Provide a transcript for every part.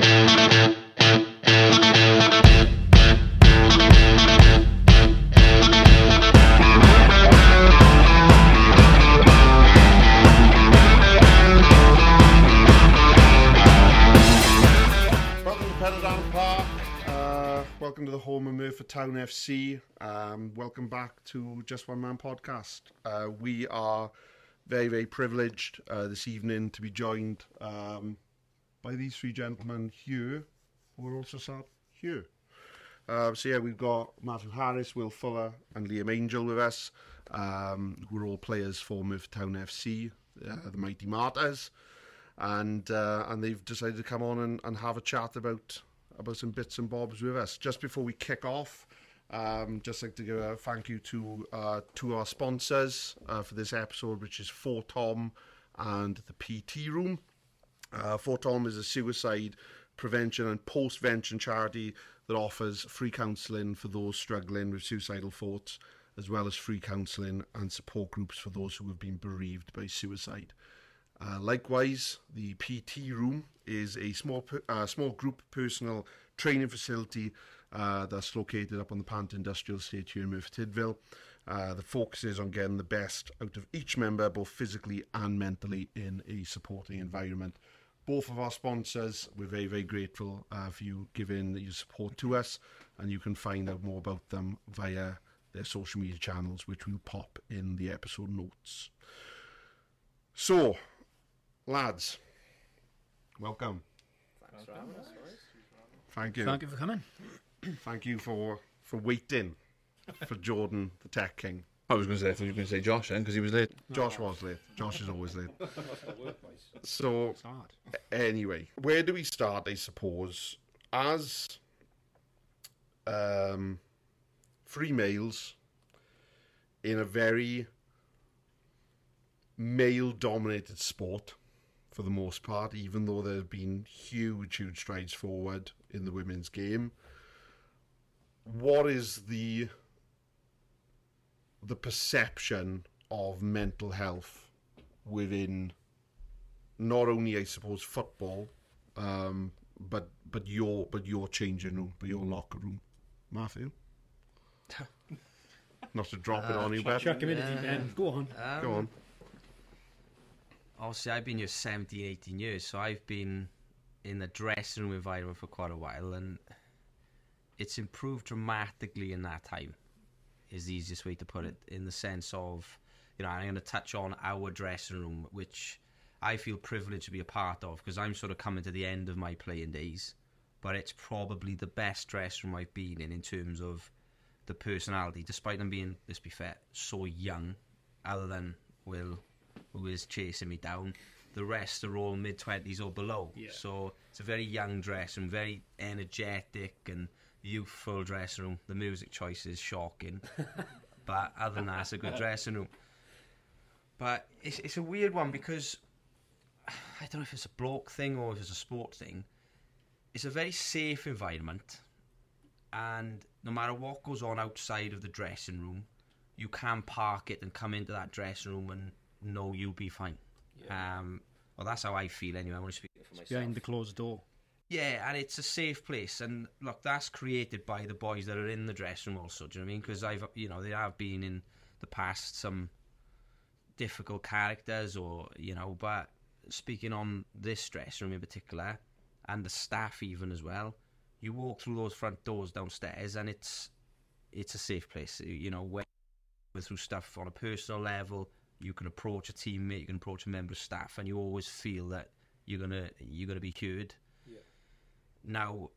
Town FC. Um, welcome to the home of Merthyr Town FC. Welcome back to Just One Man podcast. Uh, we are very, very privileged uh, this evening to be joined um, by these three gentlemen here, who are also sat here. Uh, so yeah, we've got Matthew Harris, Will Fuller, and Liam Angel with us. Um, who are all players for Merthyr Town FC, uh, the Mighty Martyrs and uh, and they've decided to come on and, and have a chat about about some bits and bobs with us. Just before we kick off, um, just like to give a thank you to uh, to our sponsors uh, for this episode, which is 4Tom and the PT Room. Uh, 4Tom is a suicide prevention and postvention charity that offers free counselling for those struggling with suicidal thoughts, as well as free counselling and support groups for those who have been bereaved by suicide. Uh, likewise, the PT room is a small uh, small group personal training facility uh, that's located up on the Pant Industrial Estate here in Merthyr Tydfil. Uh, the focus is on getting the best out of each member, both physically and mentally, in a supporting environment. Both of our sponsors, we're very, very grateful uh, for you giving your support to us, and you can find out more about them via their social media channels, which we'll pop in the episode notes. So, lads, welcome. Thanks for having us. Thank you. Thank you for coming. Thank you for for waiting for Jordan, the Tech King. I was going to say, I thought you were going to say Josh then, because he was late. Josh was late. Josh is always late. So It's anyway, where do we start? I suppose as um, three males in a very male-dominated sport for the most part. Even though there have been huge, huge strides forward in the women's game, what is the the perception of mental health within not only I suppose football, um, but but your but your changing room, but your locker room, Matthew. not to drop it on you, but Chuck him in at the. Go on. go on. Obviously, I've been here 17, 18 years, so I've been in the dressing room environment for quite a while, and it's improved dramatically in that time. Is the easiest way to put it, in the sense of, you know, I'm going to touch on our dressing room, which I feel privileged to be a part of because I'm sort of coming to the end of my playing days, but it's probably the best dressing room I've been in in terms of the personality, despite them being, let's be fair, so young, other than Will, who is chasing me down. The rest are all mid 20s or below. Yeah. So it's a very young dressing room, very energetic and youthful dressing room. The music choice is shocking. but other than that, it's a good dressing room. But it's, it's a weird one because I don't know if it's a bloke thing or if it's a sport thing. It's a very safe environment, and no matter what goes on outside of the dressing room, you can park it and come into that dressing room and know you'll be fine. Um, well, that's how I feel anyway. I want to speak for myself. Behind the closed door. Yeah, and it's a safe place. And look, that's created by the boys that are in the dressing room also. Do you know what I mean? Because I've, you know, there have been in the past some difficult characters, or you know, but speaking on this dressing room in particular, and the staff even as well, you walk through those front doors downstairs, and it's it's a safe place. You know, where through stuff on a personal level, you can approach a teammate, you can approach a member of staff, and you always feel that you're gonna you're gonna be heard. Now,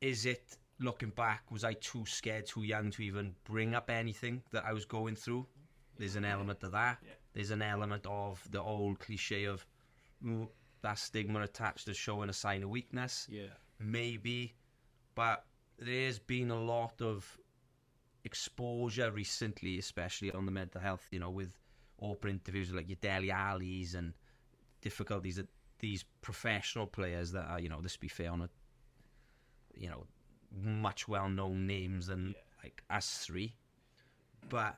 is it looking back? Was I too scared, too young to even bring up anything that I was going through? There's an element of that. There's an element of the old cliche of "Ooh, that stigma attached to showing a sign of weakness. Yeah. Maybe, but there's been a lot of exposure recently, especially on the mental health. You know, with open interviews like your Dele Alli's and difficulties that these professional players that are, you know, let's be fair, on a, you know, much well-known names than like us three, but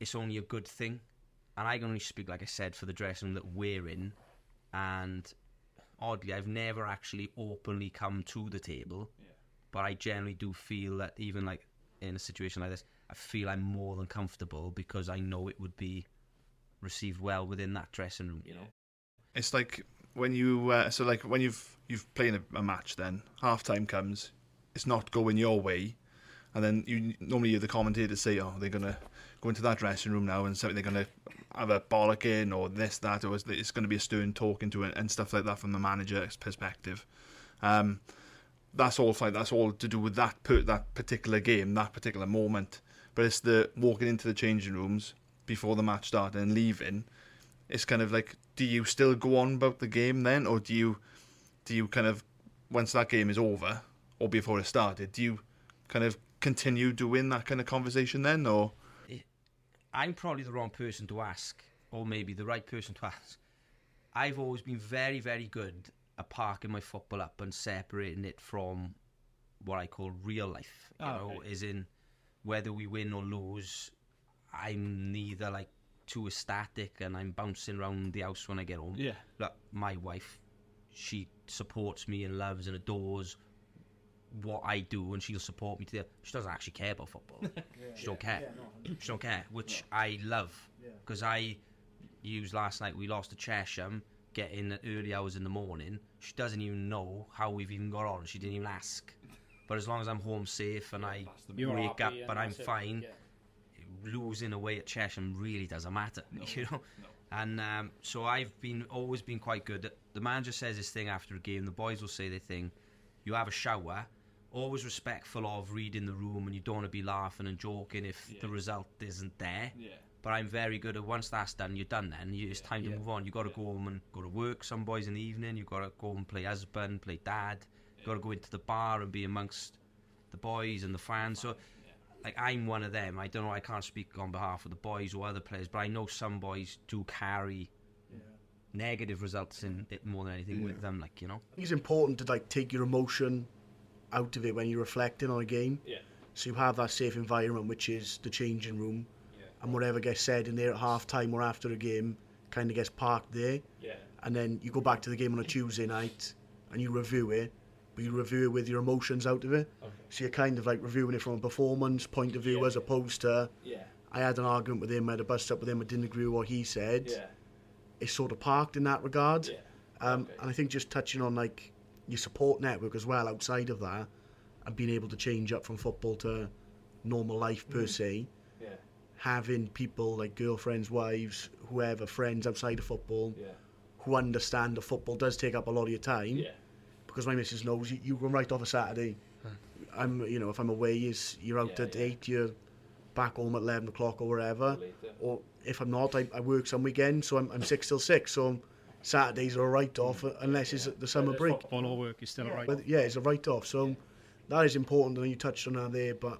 it's only a good thing. And I can only speak, like I said, for the dressing room that we're in, and oddly, I've never actually openly come to the table. But I generally do feel that even like in a situation like this, I feel I'm more than comfortable because I know it would be received well within that dressing room. You know. It's like when you uh, so like when you've you've played a, a match, then half time comes, it's not going your way, and then you normally hear the commentators say, "Oh, they're gonna go into that dressing room now, and so they're gonna have a bollocking or this that, or it's, to be a stern talking to it and stuff like that from the manager's perspective." Um, that's all fine. That's all to do with that per, that particular game, that particular moment. But it's the walking into the changing rooms before the match started and leaving. It's kind of like, do you still go on about the game then, or do you, do you kind of, once that game is over, or before it started, do you kind of continue doing that kind of conversation then, or? I'm probably the wrong person to ask, or maybe the right person to ask. I've always been very, very good at parking my football up and separating it from what I call real life. You Oh, know, okay. is in whether we win or lose, I'm neither like too ecstatic and I'm bouncing around the house when I get home. Yeah. Look, my wife, she supports me and loves and adores what I do, and she'll support me to the. She doesn't actually care about football. She don't care. She don't care, which I love because I used last night. We lost to Chesham, getting early hours in the morning. She doesn't even know how we've even got on. She didn't even ask. But as long as I'm home safe and I wake up, happy and but I'm fine, Yeah. Losing away at Chesham really doesn't matter, you know. And um, so I've been always been quite good. The manager says his thing after a game. The boys will say their thing. You have a shower. Always respectful of reading the room, and you don't want to be laughing and joking if the result isn't there. Yeah. But I'm very good at once that's done, you're done. Then you, it's time to Yeah. move on. You got to go home and go to work. Some boys in the evening. You got to go and play husband, play dad. You got to go into the bar and be amongst the boys and the fans. So like I'm one of them. I don't know. I can't speak on behalf of the boys or other players, but I know some boys do carry negative results in it more than anything with them. Like you know, think it's important to like take your emotion out of it when you're reflecting on a game. Yeah. So you have that safe environment, which is the changing room, yeah. and whatever gets said in there at half time or after a game kind of gets parked there. Yeah. And then you go back to the game on a Tuesday night and you review it, but you review it with your emotions out of it. Okay. So you're kind of like reviewing it from a performance point of view Yeah. as opposed to Yeah. I had an argument with him, I had a bust up with him, I didn't agree with what he said. Yeah. It's sort of parked in that regard. Yeah. Um, Okay. And I think just touching on like your support network as well outside of that, and being able to change up from football to normal life per se, Yeah. having people like girlfriends, wives, whoever, friends outside of football Yeah. who understand that football does take up a lot of your time. Yeah. Because my missus knows you, you run right off a Saturday. I'm, you know, if I'm away, is you're out Yeah, at yeah. eight, you're back home at eleven o'clock or wherever. Later. Or if I'm not, I, I work some weekends, so I'm, I'm six till six. So Saturdays are a write off mm. unless it's the summer Yeah, break. Football or work is still right. But yeah, it's a write off. So that is important, and you touched on that there. But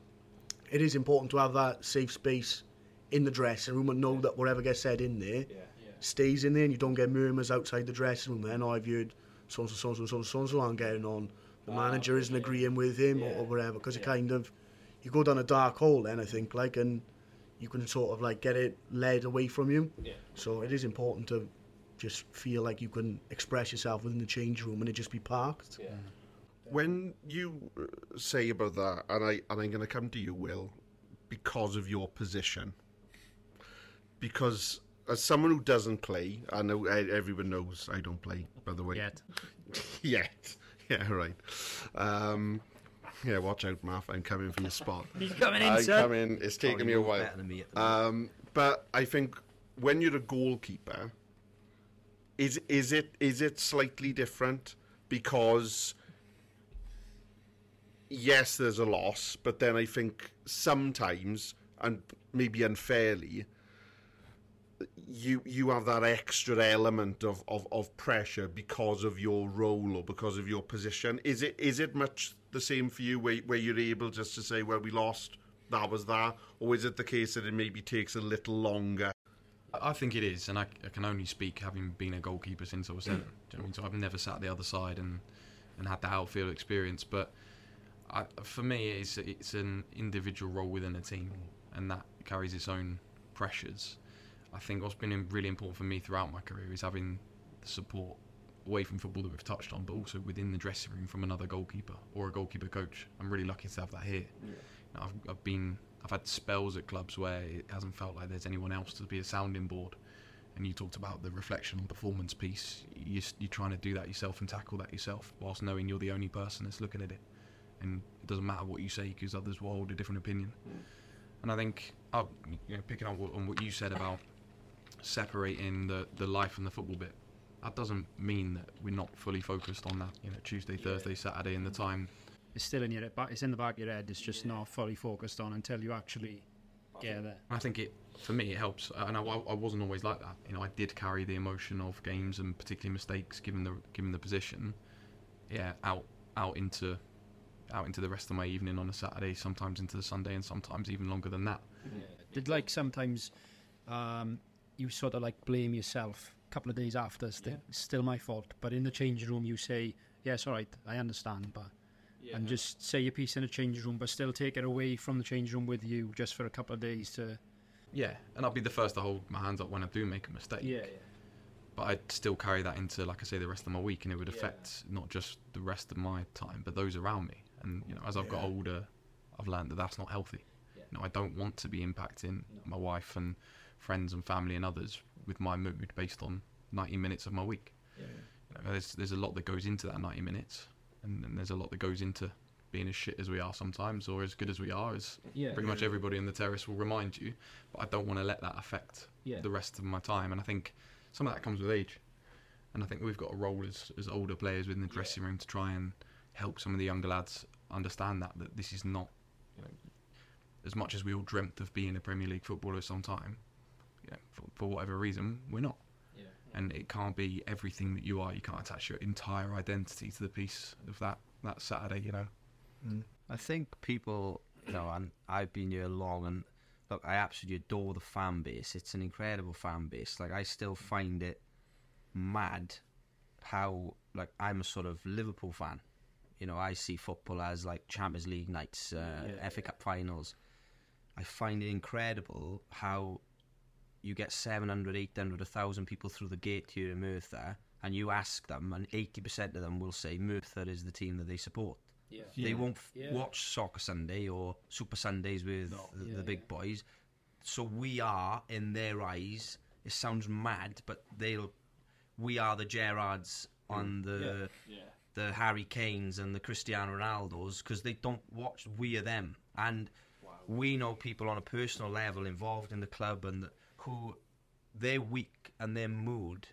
it is important to have that safe space in the dressing room and know that whatever gets said in there Yeah. Yeah. stays in there, and you don't get murmurs outside the dressing room. Then, I've heard so and so, so and so, so and so, and so aren't getting on. The Ah, manager isn't okay. agreeing with him or, Yeah. or whatever, because it kind of you go down a dark hole. Then I think like, and you can sort of like get it led away from you. Yeah. So it is important to just feel like you can express yourself within the change room and it just be parked. Yeah. When you uh, say about that, and I and I'm going to come to you, Will, because of your position. Because as someone who doesn't play, I know everyone knows I don't play. By the way, Yet. Yet. Yeah, right. Um, yeah, watch out, Math. I'm coming for your spot. He's coming in, I'm coming. It's taking Probably me a while. me at the moment. Um, but I think when you're a goalkeeper, is is it is it slightly different because yes, there's a loss, but then I think sometimes and maybe unfairly. You you have that extra element of, of, of pressure because of your role or because of your position. Is it is it much the same for you where where you're able just to say, well, we lost, that was that, or is it the case that it maybe takes a little longer? I think it is, and I, I can only speak having been a goalkeeper since I was seven. Do you know I mean? So I've never sat the other side and, and had the outfield experience. But I, for me, it's it's an individual role within a team, and that carries its own pressures. I think what's been really important for me throughout my career is having the support away from football that we've touched on, but also within the dressing room from another goalkeeper or a goalkeeper coach. I'm really lucky to have that here. You know, I've, I've been I've had spells at clubs where it hasn't felt like there's anyone else to be a sounding board. And you talked about the reflection on performance piece. You, you're trying to do that yourself and tackle that yourself, whilst knowing you're the only person that's looking at it. And it doesn't matter what you say because others will hold a different opinion. And I think, uh, you know, picking up on what you said about separating the, the life and the football bit, that doesn't mean that we're not fully focused on that. You know, Tuesday, Thursday, Saturday, and the time. It's still in your back. It's in the back of your head. It's just not fully focused on until you actually get there. I think it for me it helps, and I, I wasn't always like that. You know, I did carry the emotion of games and particularly mistakes, given the given the position. Yeah, out out into out into the rest of my evening on a Saturday, sometimes into the Sunday, and sometimes even longer than that. Did like sometimes um, you sort of like blame yourself a couple of days after. It's Yeah. still my fault, but in the change room you say, "Yes, all right, I understand," but and just say your piece in the change room, but still take it away from the change room with you just for a couple of days to. Yeah, and I'll be the first to hold my hands up when I do make a mistake. Yeah, yeah. But I'd still carry that into, like I say, the rest of my week, and it would affect not just the rest of my time, but those around me. And you know, as I've got older, I've learned that that's not healthy. Yeah. You know, I don't want to be impacting my wife and friends and family and others with my mood based on 90 minutes of my week. You know, there's there's a lot that goes into that 90 minutes, and, and there's a lot that goes into being as shit as we are sometimes, or as good as we are, as Yeah. pretty much everybody in the terrace will remind you. But I don't want to let that affect Yeah. the rest of my time. And I think some of that comes with age. And I think we've got a role as, as older players within the dressing room to try and help some of the younger lads understand that that this is not, you know, as much as we all dreamt of being a Premier League footballer sometime. You know, for, for whatever reason, we're not. Yeah. And it can't be everything that you are. You can't attach your entire identity to the piece of that that Saturday. You know. I think people, you know, and I've been here long, and look, I absolutely adore the fan base. It's an incredible fan base. Like, I still find it mad how, like, I'm a sort of Liverpool fan. You know, I see football as like Champions League nights, uh, FA Cup finals. I find it incredible how you get 700, 800, 1,000 people through the gate here in Merthyr, and you ask them, and 80% of them will say Merthyr is the team that they support. Yeah. They won't f- Yeah. watch Soccer Sunday or Super Sundays with the, Yeah, the big yeah. boys. So we are, in their eyes, it sounds mad, but they'll, we are the Gerrards on the Yeah. the Harry Kanes and the Cristiano Ronaldos because they don't watch. We are them, and we know people on a personal level involved in the club and the, who their week and their mood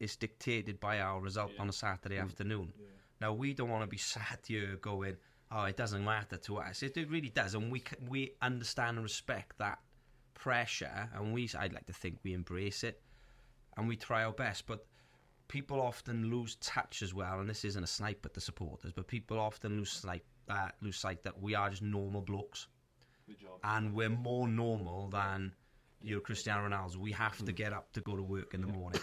is dictated by our result on a Saturday afternoon. Now we don't want to be sat here going, "Oh, it doesn't matter to us." It, it really does, and we c- we understand and respect that pressure, and we I'd like to think we embrace it, and we try our best, but people often lose touch as well, and this isn't a snipe at the supporters, but people often lose sight, uh, lose sight that we are just normal blokes, and we're more normal than your Cristiano Ronaldo. We have to hmm. get up to go to work in the morning.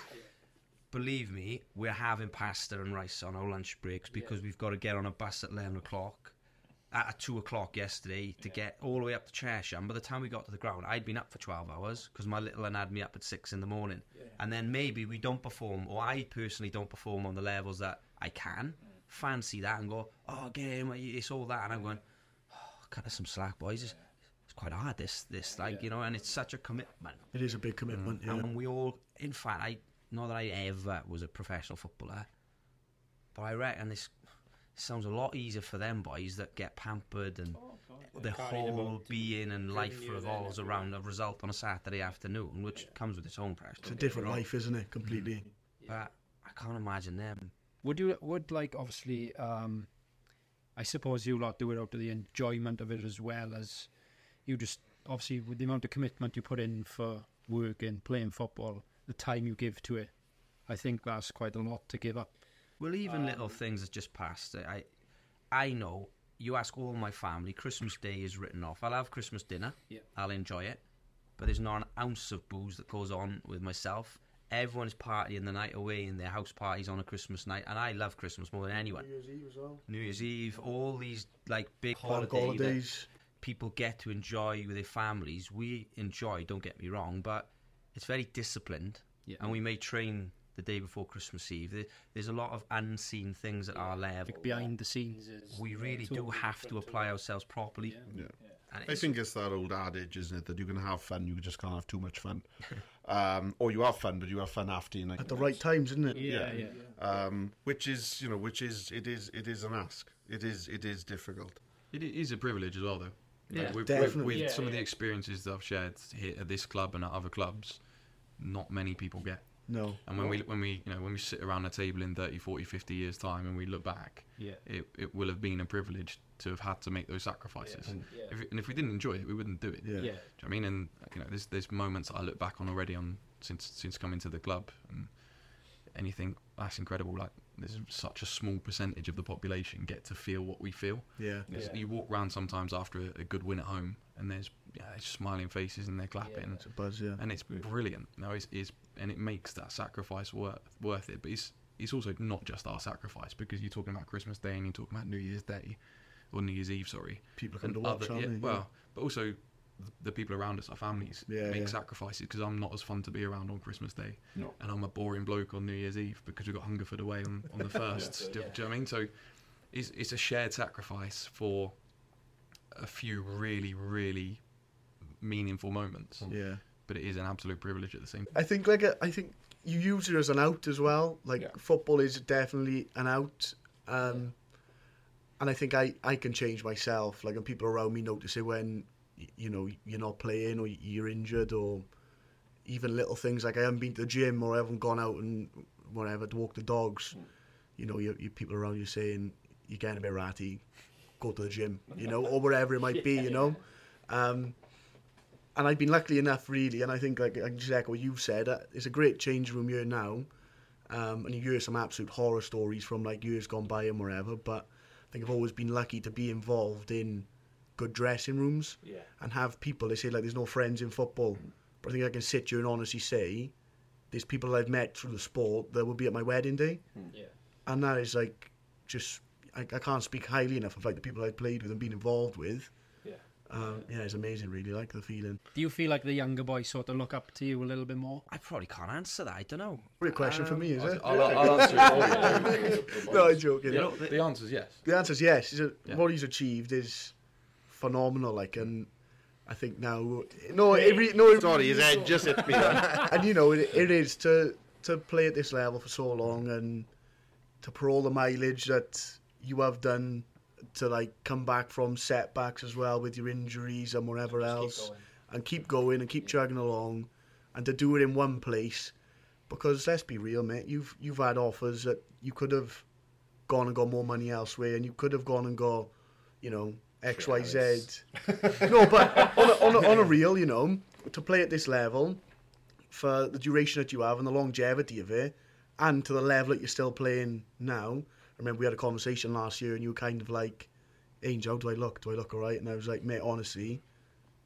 Believe me, we're having pasta and rice on our lunch breaks because we've got to get on a bus at eleven o'clock. At two o'clock yesterday to get all the way up to Chesham, and by the time we got to the ground, I'd been up for twelve hours because my little one had me up at six in the morning. And then maybe we don't perform, or I personally don't perform on the levels that I can. Hmm. Fancy that and go, oh, game, it's all that, and I'm going, oh, cut us some slack, boys. It's, it's quite hard, this, this, like you know, and it's such a commitment. It is a big commitment. Yeah. And we all, in fact, I not that I ever was a professional footballer, but I reckon this sounds a lot easier for them boys that get pampered and the whole being and life revolves around a result on a Saturday afternoon, which comes with its own pressure. It's a different life, isn't it? Completely. But I can't imagine them. Would you would like obviously? Um, I suppose you lot do it out of the enjoyment of it as well as you just obviously with the amount of commitment you put in for work and playing football, the time you give to it. I think that's quite a lot to give up. Well, even um, little things that just passed. I, I know. You ask all my family. Christmas Day is written off. I'll have Christmas dinner. Yeah. I'll enjoy it, but there's not an ounce of booze that goes on with myself. Everyone's partying the night away in their house parties on a Christmas night, and I love Christmas more than anyone. Year's Eve as well. New Year's Eve, all these like big Public holiday that holidays. People get to enjoy with their families. We enjoy, don't get me wrong, but it's very disciplined, Yeah. and we may train the day before Christmas Eve. There's a lot of unseen things at our level. Like behind the scenes is we really do have to different apply ourselves properly. Yeah. And I it's- think it's that old adage, isn't it, that you can have fun, you just can't have too much fun. um, or you have fun, but you have fun after you. At the right times, isn't it? Yeah, yeah. Um, which is, you know, which is, it is, it is an ask. It is, it is difficult. It is a privilege as well, though. Yeah, with, with, definitely. with Yeah, some of the experiences that I've shared here at this club and at other clubs, not many people get. No. And when we when we you know when we sit around a table in 30, 40, 50 years time and we look back, Yeah. it, it will have been a privilege to have had to make those sacrifices. Yeah. If, and if we didn't enjoy it, we wouldn't do it. Yeah. Yeah. Do you know what I mean? And you know, there's there's moments I look back on already on since since coming to the club and anything that's incredible. Like there's such a small percentage of the population get to feel what we feel. Yeah. Yeah. You walk around sometimes after a, a good win at home, and there's yeah, there's smiling faces and they're clapping, It's a buzz, yeah. and it's brilliant. No, it's, it's and it makes that sacrifice worth worth it. But it's it's also not just our sacrifice because you're talking about Christmas Day and you're talking about New Year's Day or New Year's Eve, sorry. People come And to watch, other- aren't yeah, they? Well, but also th- the people around us, our families, Yeah, make yeah. sacrifices because I'm not as fun to be around on Christmas Day, No. and I'm a boring bloke on New Year's Eve because we've got Hungerford away on, on the first. do, do you know what I mean? So it's it's a shared sacrifice for a few really really meaningful moments, yeah. but it is an absolute privilege at the same. I think like a, I think you use it as an out as well. Like Yeah. football is definitely an out, um, and I think I, I can change myself. Like when people around me notice it when y- you know you're not playing or you're injured or even little things like I haven't been to the gym or I haven't gone out and whatever to walk the dogs. You know, you, you people around you saying you're getting a bit ratty, go to the gym. You know, or whatever it might be. You know. Um, and I've been lucky enough, really, and I think like I can just echo what you've said. Uh, it's a great change room here now, um, and you hear some absolute horror stories from like years gone by and wherever. But I think I've always been lucky to be involved in good dressing rooms Yeah. and have people. They say like there's no friends in football, but I think I can sit here and honestly say there's people I've met through the sport that will be at my wedding day, Yeah. and that is like just I, I can't speak highly enough of like the people I've played with and been involved with. Yeah. Um, yeah, it's amazing. Really like the feeling. Do you feel like the younger boys sort of look up to you a little bit more? I probably can't answer that. I don't know. Great question for me, is it? I'll, I'll answer it for no, I'm joking. You know, the, the answer is yes. The answer is yes. He's a, Yeah. What he's achieved is phenomenal. Like, and I think now, no, every no, Sorry, his head just hit me. and you know, it, it is to to play at this level for so long and to put all the mileage that you have done to like come back from setbacks as well with your injuries and whatever else, and keep going and keep chugging along, and to do it in one place, because let's be real, mate, you've you've had offers that you could have gone and got more money elsewhere, and you could have gone and got, you know, X Y Z. no, but on a, on, a, on a real, you know, to play at this level for the duration that you have and the longevity of it, and to the level that you're still playing now. I remember we had a conversation last year, and you were kind of like, "Angel, how do I look? Do I look alright?" And I was like, "Mate, honestly,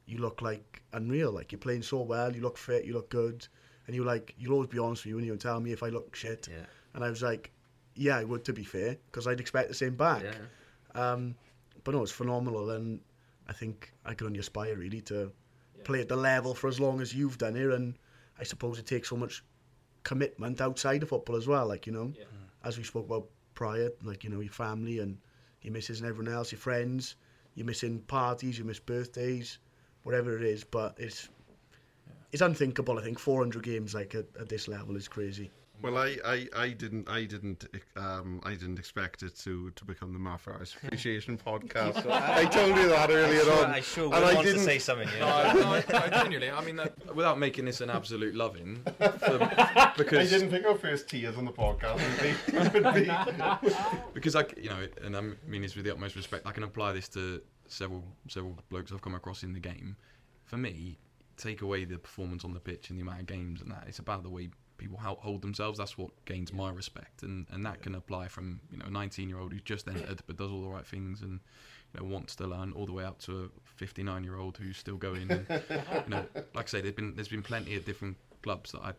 you look like unreal. Like you're playing so well. You look fit. You look good." And you were like, "You'll always be honest with you, and you'll tell me if I look shit." Yeah. And I was like, "Yeah, I would. To be fair, because I'd expect the same back." Yeah. Um, but no, it's phenomenal, and I think I can only aspire really to play at the level for as long as you've done it. And I suppose it takes so much commitment outside of football as well. Like you know, mm. as we spoke about prior, like you know, your family and your misses and everyone else, your friends. You're missing parties, you miss birthdays, whatever it is. But it's it's unthinkable. I think 400 games like at, at this level is crazy. Well, I, I, I didn't I didn't um I didn't expect it to, to become the Mafias Appreciation Podcast. I told you that earlier Sure, on. I sure and would I want to didn't- say something. No, Yeah. I, no, I, I genuinely, I mean, that, without making this an absolute loving, for, I because didn't think our first tears on the podcast would be, would be because I, c- you know, and I mean this with the utmost respect, I can apply this to several several blokes I've come across in the game. For me, take away the performance on the pitch and the amount of games and that, it's about the way people hold themselves. That's what gains my respect, and and that can apply from you know a 19 year old who's just entered but does all the right things and you know wants to learn, all the way up to a 59 year old who's still going. And, you know, like I say, there's been there's been plenty of different clubs that I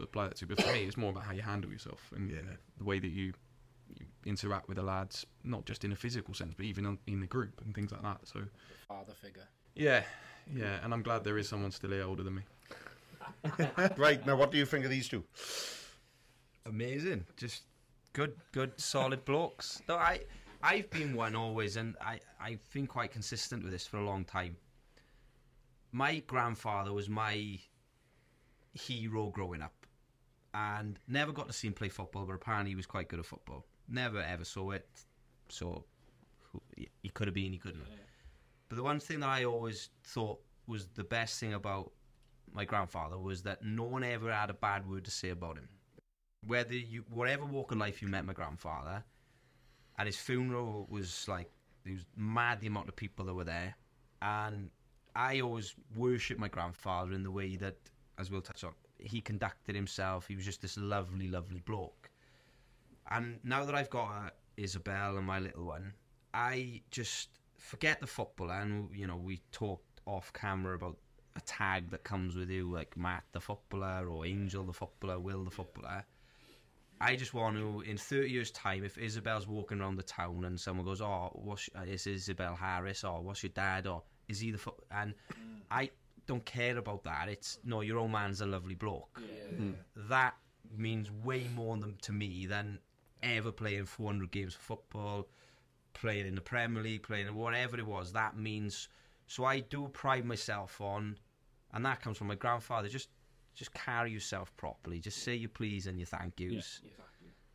apply that to, but for me, it's more about how you handle yourself and Yeah. the way that you you interact with the lads, not just in a physical sense, but even on, in the group and things like that. So, Father figure. yeah, yeah, and I'm glad there is someone still here older than me. right now. What do you think of these two? amazing. Just good, good, solid blokes. No, I, I've been one always, and I, I've been quite consistent with this for a long time. My grandfather was my hero growing up, and never got to see him play football, but apparently he was quite good at football. Never ever saw it, so he- he could have been, he couldn't. have. But the one thing that I always thought was the best thing about my grandfather was that no one ever had a bad word to say about him. Whether you, whatever walk of life you met my grandfather, at his funeral was like it was mad the amount of people that were there, and I always worshipped my grandfather in the way that, as we'll touch on, he conducted himself. He was just this lovely, lovely bloke. And now that I've got uh, Isabel and my little one, I just forget the football, And you know, we talked off camera about a tag that comes with you, like Matt the footballer or Angel the footballer, Will the footballer. I just want to, in 30 years' time, if Isabel's walking around the town and someone goes, "Oh, what's uh, is Isabel Harris?" or "What's your dad?" or "Is he the foot?" and I don't care about that. It's no, your old man's a lovely bloke. That means way more than, to me than ever playing 400 games of football, playing in the Premier League, playing whatever it was. That means so. I do pride myself on, and that comes from my grandfather. Just, just carry yourself properly. Just say your please and your thank yous.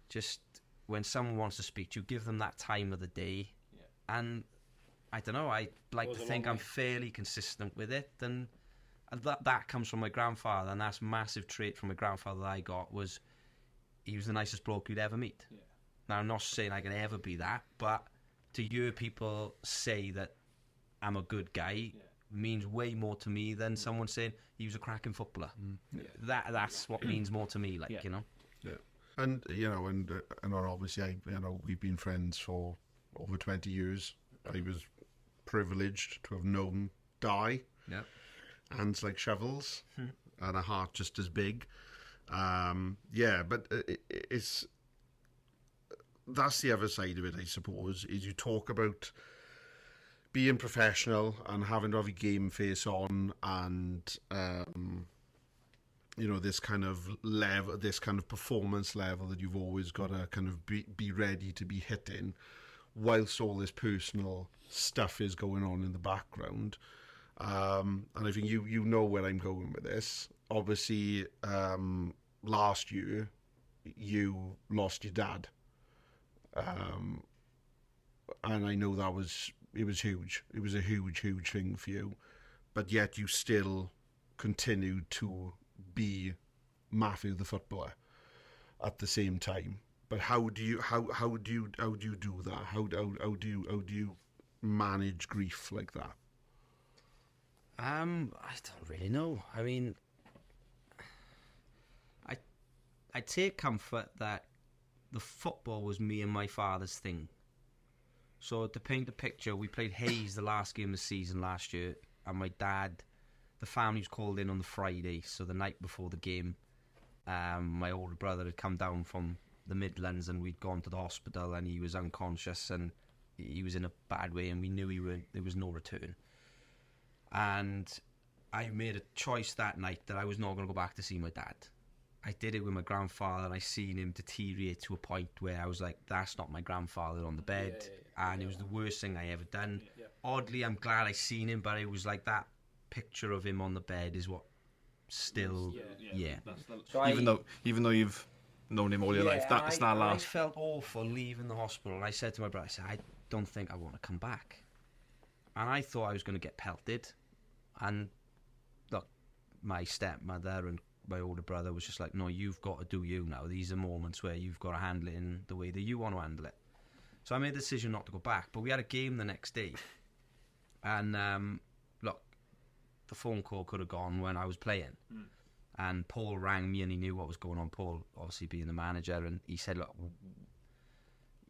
Just when someone wants to speak to you, give them that time of the day. And I don't know. I like to think I'm way. fairly consistent with it, and, and that that comes from my grandfather, and that's a massive trait from my grandfather that I got was he was the nicest bloke you'd ever meet. Now I'm not saying I can ever be that, but to hear people say that I'm a good guy means way more to me than someone saying he was a cracking footballer. That that's what means more to me. Like Yeah. you know. Yeah, and you know, and uh, and obviously, I, you know, we've been friends for over twenty years. I was privileged to have known Di, Yeah. hands like shovels, and a heart just as big. Um, yeah, but uh, it, it- it's that's the other side of it, I suppose. Is you talk about being professional and having to have a game face on, and um, you know this kind of level, this kind of performance level that you've always got to kind of be be ready to be hitting, whilst all this personal stuff is going on in the background. Um, and I think you you know where I'm going with this. Obviously, um, last year you lost your dad, um, and I know that was it was huge. It was a huge, huge thing for you, but yet you still continued to be Matthew the footballer at the same time. But how do you how how do you how do you do that? How how, how do you how do you manage grief like that? Um, I don't really know. I mean, I I take comfort that the football was me and my father's thing. So to paint the picture, we played Hayes the last game of the season last year, and my dad, the family was called in on the Friday, so the night before the game. Um, my older brother had come down from the Midlands, and we'd gone to the hospital, and he was unconscious, and he was in a bad way, and we knew he were there was no return and I made a choice that night that I was not going to go back to see my dad. I did it with my grandfather, and I seen him deteriorate to a point where I was like, "That's not my grandfather on the bed," and it was the worst thing I ever done. Oddly, I'm glad I seen him, but it was like that picture of him on the bed is what still, yeah. So even I- though even though you've known him all your life, that it's I, not I last. felt awful leaving the hospital. And I said to my brother, I said, I don't think I want to come back. And I thought I was going to get pelted. And look, my stepmother and my older brother was just like, no, you've got to do you now. These are moments where you've got to handle it in the way that you want to handle it. So I made the decision not to go back. But we had a game the next day. And um, look, the phone call could have gone when I was playing. And Paul rang me and he knew what was going on. Paul, obviously being the manager, and he said, "Look,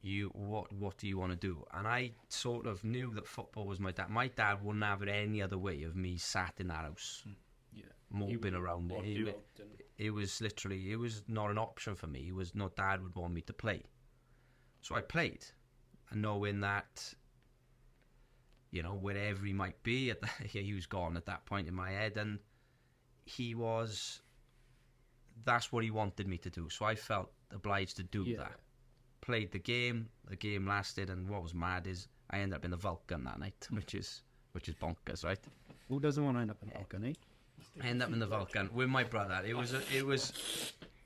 you what what do you want to do?" And I sort of knew that football was my dad. My dad wouldn't have it any other way of me sat in that house, Yeah. moping around it. It, do wa- out and- it was literally it was not an option for me. It was no dad would want me to play, so I played, and knowing that. You know, wherever he might be, at the, he was gone at that point in my head, and he was that's what he wanted me to do. So I felt obliged to do Yeah. that. Played the game. The game lasted, and what was mad is I ended up in the Vulcan that night, which is which is bonkers, right? Who doesn't want to end up in balcony? Eh? I ended up in the Vulcan with my brother. It was a, it was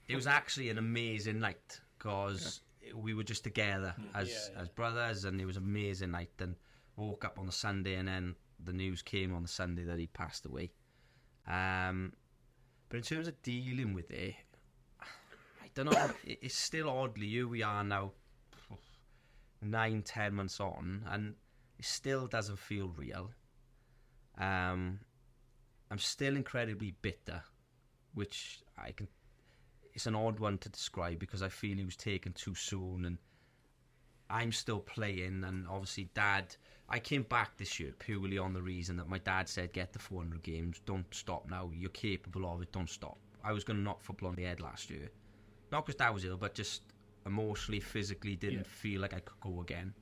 it was actually an amazing night because we were just together as as brothers, and it was an amazing night. And woke up on the Sunday, and then the news came on the Sunday that he passed away. Um, but in terms of dealing with it, I don't know. it's still oddly here we are now, nine, ten months on, and it still doesn't feel real. Um, I'm still incredibly bitter, which I can. It's an odd one to describe because I feel he was taken too soon, and I'm still playing. And obviously, Dad, I came back this year purely on the reason that my dad said, "Get the 400 games. Don't stop now. You're capable of it. Don't stop." I was going to knock football on the head last year, not because Dad was ill, but just emotionally, physically, didn't Yeah. feel like I could go again.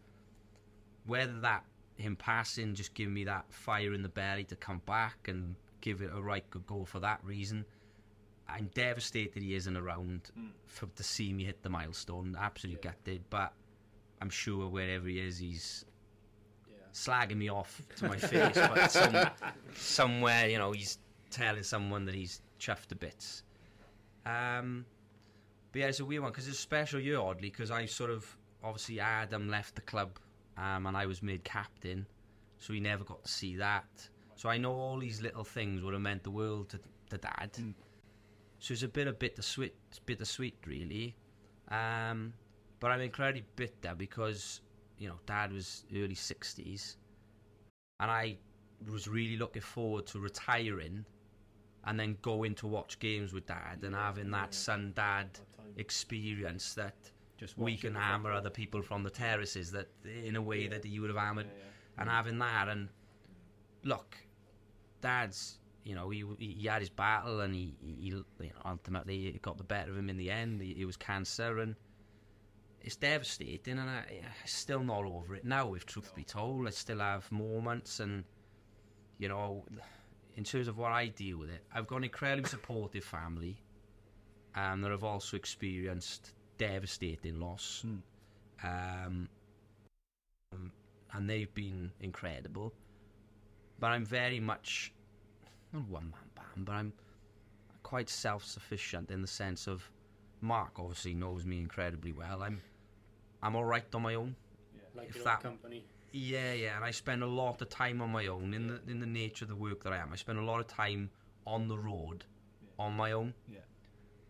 Whether that him passing just giving me that fire in the belly to come back and give it a right good go for that reason. I'm devastated he isn't around for to see me hit the milestone. Absolutely gutted, but I'm sure wherever he is, he's slagging me off to my face. but some, somewhere, you know, he's telling someone that he's chuffed to bits. Um, but yeah, it's a weird one because it's a special year, oddly, because I sort of obviously Adam left the club um, and I was made captain, so he never got to see that. So I know all these little things would have meant the world to, to Dad. So it's a bit of bittersweet, bittersweet, really. Um, but I'm incredibly bitter because you know Dad was early sixties, and I was really looking forward to retiring, and then going to watch games with Dad and having that son dad experience that Just we can hammer football. other people from the terraces that in a way that you would have hammered and having that and look dad's you know he, he he had his battle and he, he he, you know ultimately got the better of him in the end. He, it was cancer and it's devastating and I, I'm still not over it now if truth be told. I still have moments and you know in terms of what I deal with it I've got an incredibly supportive family and that have also experienced devastating loss. Um, um, and they've been incredible. But I'm very much not one man band, but I'm quite self sufficient in the sense of Mark obviously knows me incredibly well. I'm I'm all right on my own. Like If your that- own company. Yeah, yeah, and I spend a lot of time on my own in the in the nature of the work that I am. I spend a lot of time on the road on my own. Yeah.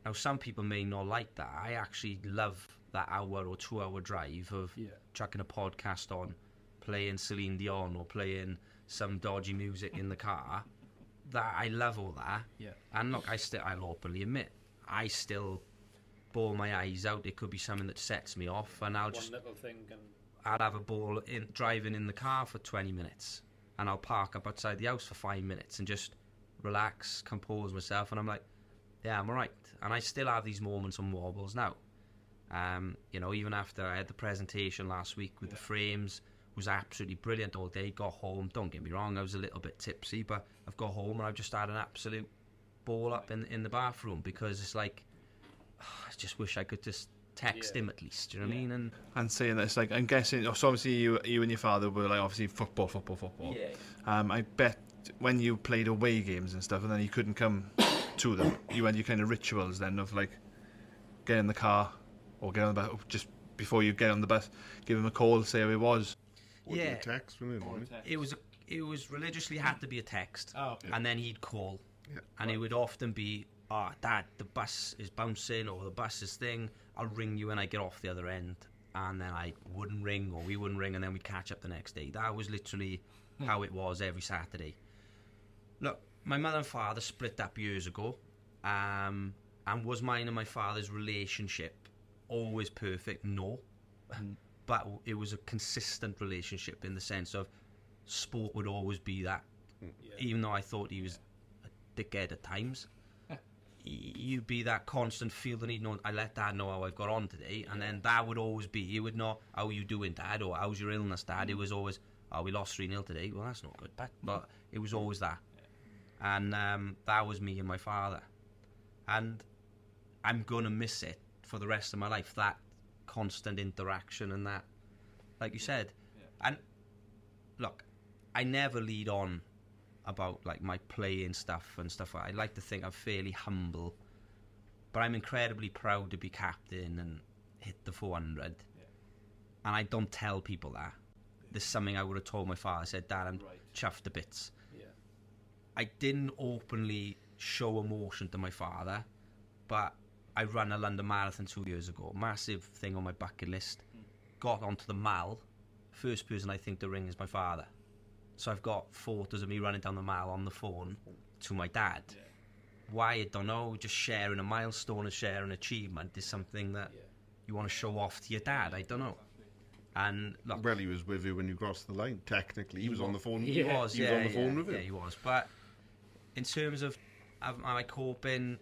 Now some people may not like that. I actually love that hour or two hour drive of Yeah. chucking a podcast on, playing Celine Dion or playing some dodgy music in the car. That I love all that. Yeah. And look, I still I'll openly admit I still bawl my eyes out. It could be something that sets me off, and I'll just little thing can. I'd have a ball in driving in the car for 20 minutes and I'll park up outside the house for five minutes and just relax, compose myself and I'm like, yeah, I'm alright. And I still have these moments on wobbles now. Um, you know, even after I had the presentation last week with the frames, was absolutely brilliant all day. Got home, don't get me wrong, I was a little bit tipsy, but I've got home and I've just had an absolute ball up in in the bathroom because it's like, I just wish I could just text Yeah. him at least. Do you know what I mean? And And saying this, like I'm guessing, so obviously you, you and your father were like obviously football, football, football. yeah. Um, I bet when you played away games and stuff, and then you couldn't come to them, you had your kind of rituals then of like get in the car or get on the bus just before you get on the bus, give him a call, say how he was. Or do Yeah. a text, wouldn't it, it? It was a, it was religiously had to be a text, Oh, okay. and then he'd call, Yeah. and it would often be, "Ah, Dad, the bus is bouncing, or the bus is thing. I'll ring you when I get off the other end." And then I wouldn't ring, or we wouldn't ring, and then we'd catch up the next day. That was literally how it was every Saturday. Look, my mother and father split up years ago, um, and was mine and my father's relationship always perfect? No, but it was a consistent relationship in the sense of sport would always be that. Even though I thought he was a dickhead at times, you'd be that constant feeling. need. No, I let Dad know how I've got on today, and then that would always be. He would know how are you doing, Dad, or how's your illness, Dad. It was always, oh, we lost three 0 today. Well, that's not good, but but it was always that, and um, that was me and my father, and I'm gonna miss it for the rest of my life. That constant interaction and that, like you said, and look, I never lead on about like my playing stuff and stuff. I like to think I'm fairly humble, but I'm incredibly proud to be captain and hit the 400. And I don't tell people that. There's something I would have told my father. I said, Dad, I'm chuffed to bits. I didn't openly show emotion to my father, but I ran a London Marathon two years ago. Massive thing on my bucket list. Got onto the mall. First person I think to ring is my father. So I've got photos of me running down the mall on the phone to my dad. Why I don't know. Just sharing a milestone and sharing an achievement is something that you want to show off to your dad. I don't know. And look, Well, he was with you when you crossed the line. Technically, he was on the phone. he was, he yeah, was on the phone yeah, with you. yeah, he was. But in terms of am am I coping?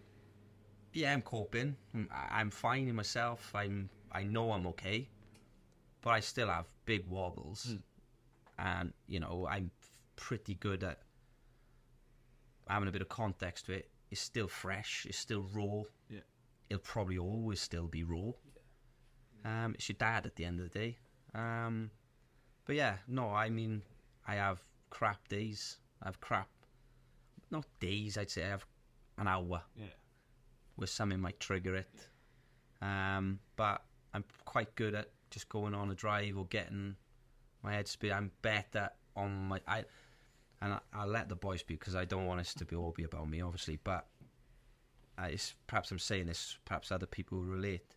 Yeah, I'm coping. Mm, I- I'm finding myself. I'm. I know I'm okay, but I still have big wobbles, and you know I'm pretty good at having a bit of context to it. It's still fresh. It's still raw. Yeah. It'll probably always still be raw. Um, it's your dad at the end of the day. Um, but yeah, no, I mean, I have crap days. I have crap, not days. I'd say I have an hour Yeah. Where something might trigger it. Um, but I'm quite good at just going on a drive or getting my head speed. I'm better on my I, and I, I'll let the boys be because I don't want this to be all be about me, obviously. But it's, perhaps I'm saying this, perhaps other people will relate.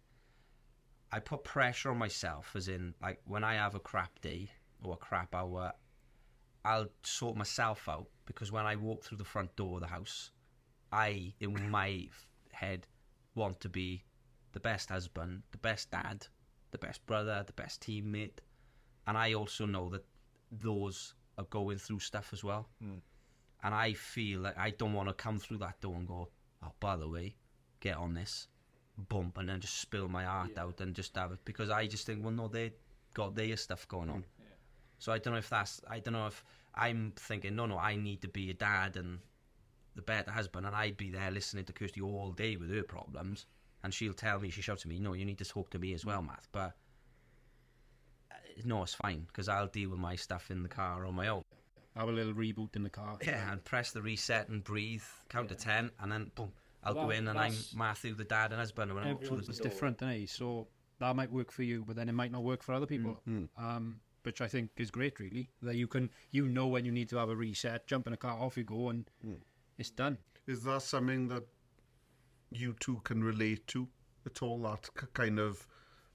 I put pressure on myself, as in, like, when I have a crap day or a crap hour, I'll sort myself out because when I walk through the front door of the house, I, in my head, want to be the best husband, the best dad, the best brother, the best teammate. And I also know that those are going through stuff as well. Mm. And I feel like I don't want to come through that door and go, oh, by the way, get on this, bump, and then just spill my heart out and just have it. Because I just think, well, no, they got their stuff going on. So I don't know if that's, I don't know if I'm thinking, no, no, I need to be a dad and the better husband, and I'd be there listening to Kirsty all day with her problems, and she'll tell me, she shouts at me, no, you need to talk to me as well, Matt. But uh, no, it's fine because I'll deal with my stuff in the car on my own. Have a little reboot in the car. Yeah, and press the reset and breathe, count to ten, and then boom, I'll Well, go in and I'm Matthew, the dad and husband, and when through Everyone's the door. different, is So that might work for you, but then it might not work for other people. Mm. Um, which I think is great, really. That you can, you know, when you need to have a reset, jump in a car, off you go, and it's done. Is that something that you two can relate to at all? That k- kind of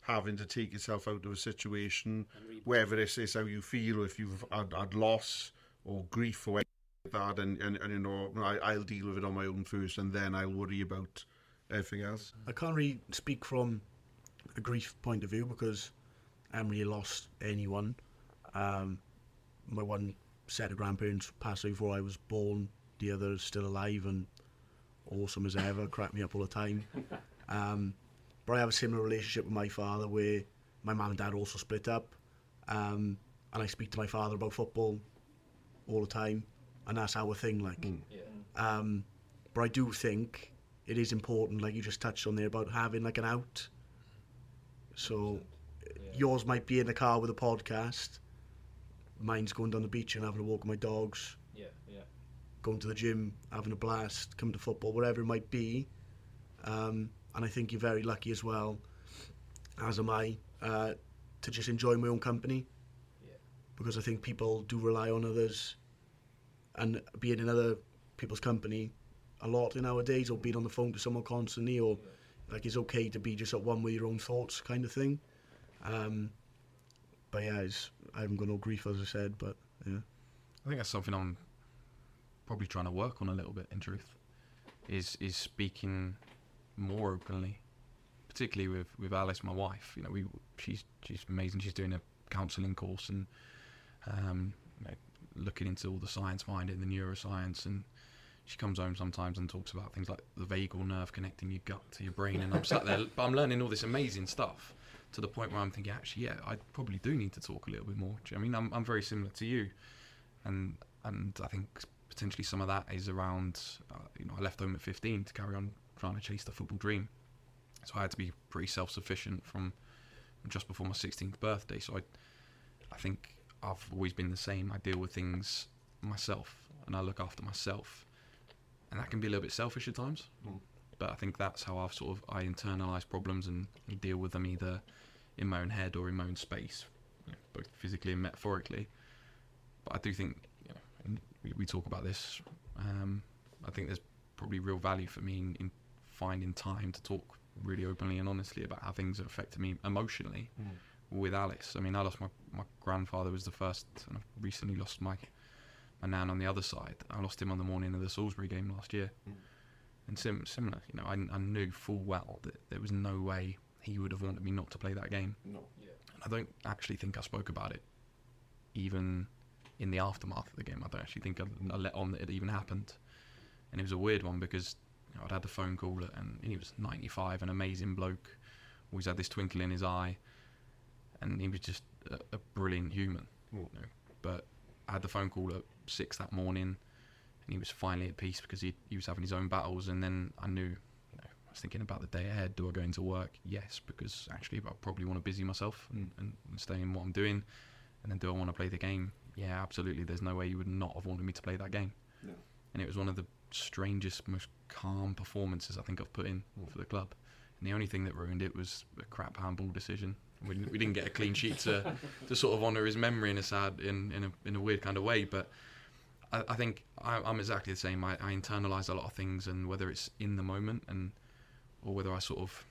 having to take yourself out of a situation, whether this is how you feel, or if you've had, had loss or grief or anything like that, and, and, and you know, I, I'll deal with it on my own first, and then I'll worry about everything else. I can't really speak from a grief point of view because I haven't really lost anyone. Um, my one set of grandparents passed away before I was born. The other is still alive and awesome as ever. Crack me up all the time. Um, but I have a similar relationship with my father where my mum and dad also split up. Um, and I speak to my father about football all the time. And that's our thing, like. Um, but I do think it is important, like you just touched on there, about having like an out. So yours might be in the car with a podcast. Mine's going down the beach and having a walk with my dogs. Yeah, yeah. Going to the gym, having a blast, coming to football, whatever it might be. Um, and I think you're very lucky as well, as am I, uh, to just enjoy my own company. Yeah. Because I think people do rely on others, and being in other people's company a lot nowadays, or being on the phone to someone constantly, or like it's okay to be just at one with your own thoughts, kind of thing. Um, but yeah, it's, I haven't got no grief, as I said, but yeah. I think that's something I'm probably trying to work on a little bit. In truth, is is speaking more openly, particularly with with Alice, my wife. You know, we she's she's amazing. She's doing a counselling course and um, looking into all the science behind it, the neuroscience, and she comes home sometimes and talks about things like the vagal nerve connecting your gut to your brain, and I'm sat there, but I'm learning all this amazing stuff to the point where I'm thinking, actually, yeah, I probably do need to talk a little bit more. I mean, I'm I'm very similar to you, and and I think potentially some of that is around, uh, you know, I left home at 15 to carry on trying to chase the football dream, so I had to be pretty self-sufficient from just before my 16th birthday. So I, I think I've always been the same. I deal with things myself, and I look after myself, and that can be a little bit selfish at times. Mm. But I think that's how I've sort of I internalize problems and, and deal with them either in my own head or in my own space, both physically and metaphorically. But I do think, you know, and we, we talk about this. Um, I think there's probably real value for me in, in finding time to talk really openly and honestly about how things have affected me emotionally with Alice. I mean, I lost my, my grandfather was the first, and I've recently lost my my nan on the other side. I lost him on the morning of the Salisbury game last year, Mm. and sim- similar. You know, I, I knew full well that there was no way he would have wanted me not to play that game. No. And I don't actually think I spoke about it, even in the aftermath of the game. I don't actually think I, I let on that it even happened, and it was a weird one because you know, I'd had the phone call and he was 95, an amazing bloke, always had this twinkle in his eye, and he was just a, a brilliant human. You know. But I had the phone call at six that morning, and he was finally at peace because he he was having his own battles, and then I knew. You know, I was thinking about the day ahead. Do I go into work? Yes, because actually I probably want to busy myself and, hmm. and, and stay in what I'm doing. And then do I want to play the game? Yeah, absolutely. There's no way you would not have wanted me to play that game. No. And it was one of the strangest, most calm performances I think I've put in Mm. for the club. And the only thing that ruined it was a crap handball decision. We didn't, we didn't get a clean sheet to, to sort of honour his memory in a sad, in, in a in a weird kind of way. But I, I think I, I'm exactly the same. I, I internalise a lot of things, and whether it's in the moment and or whether I sort of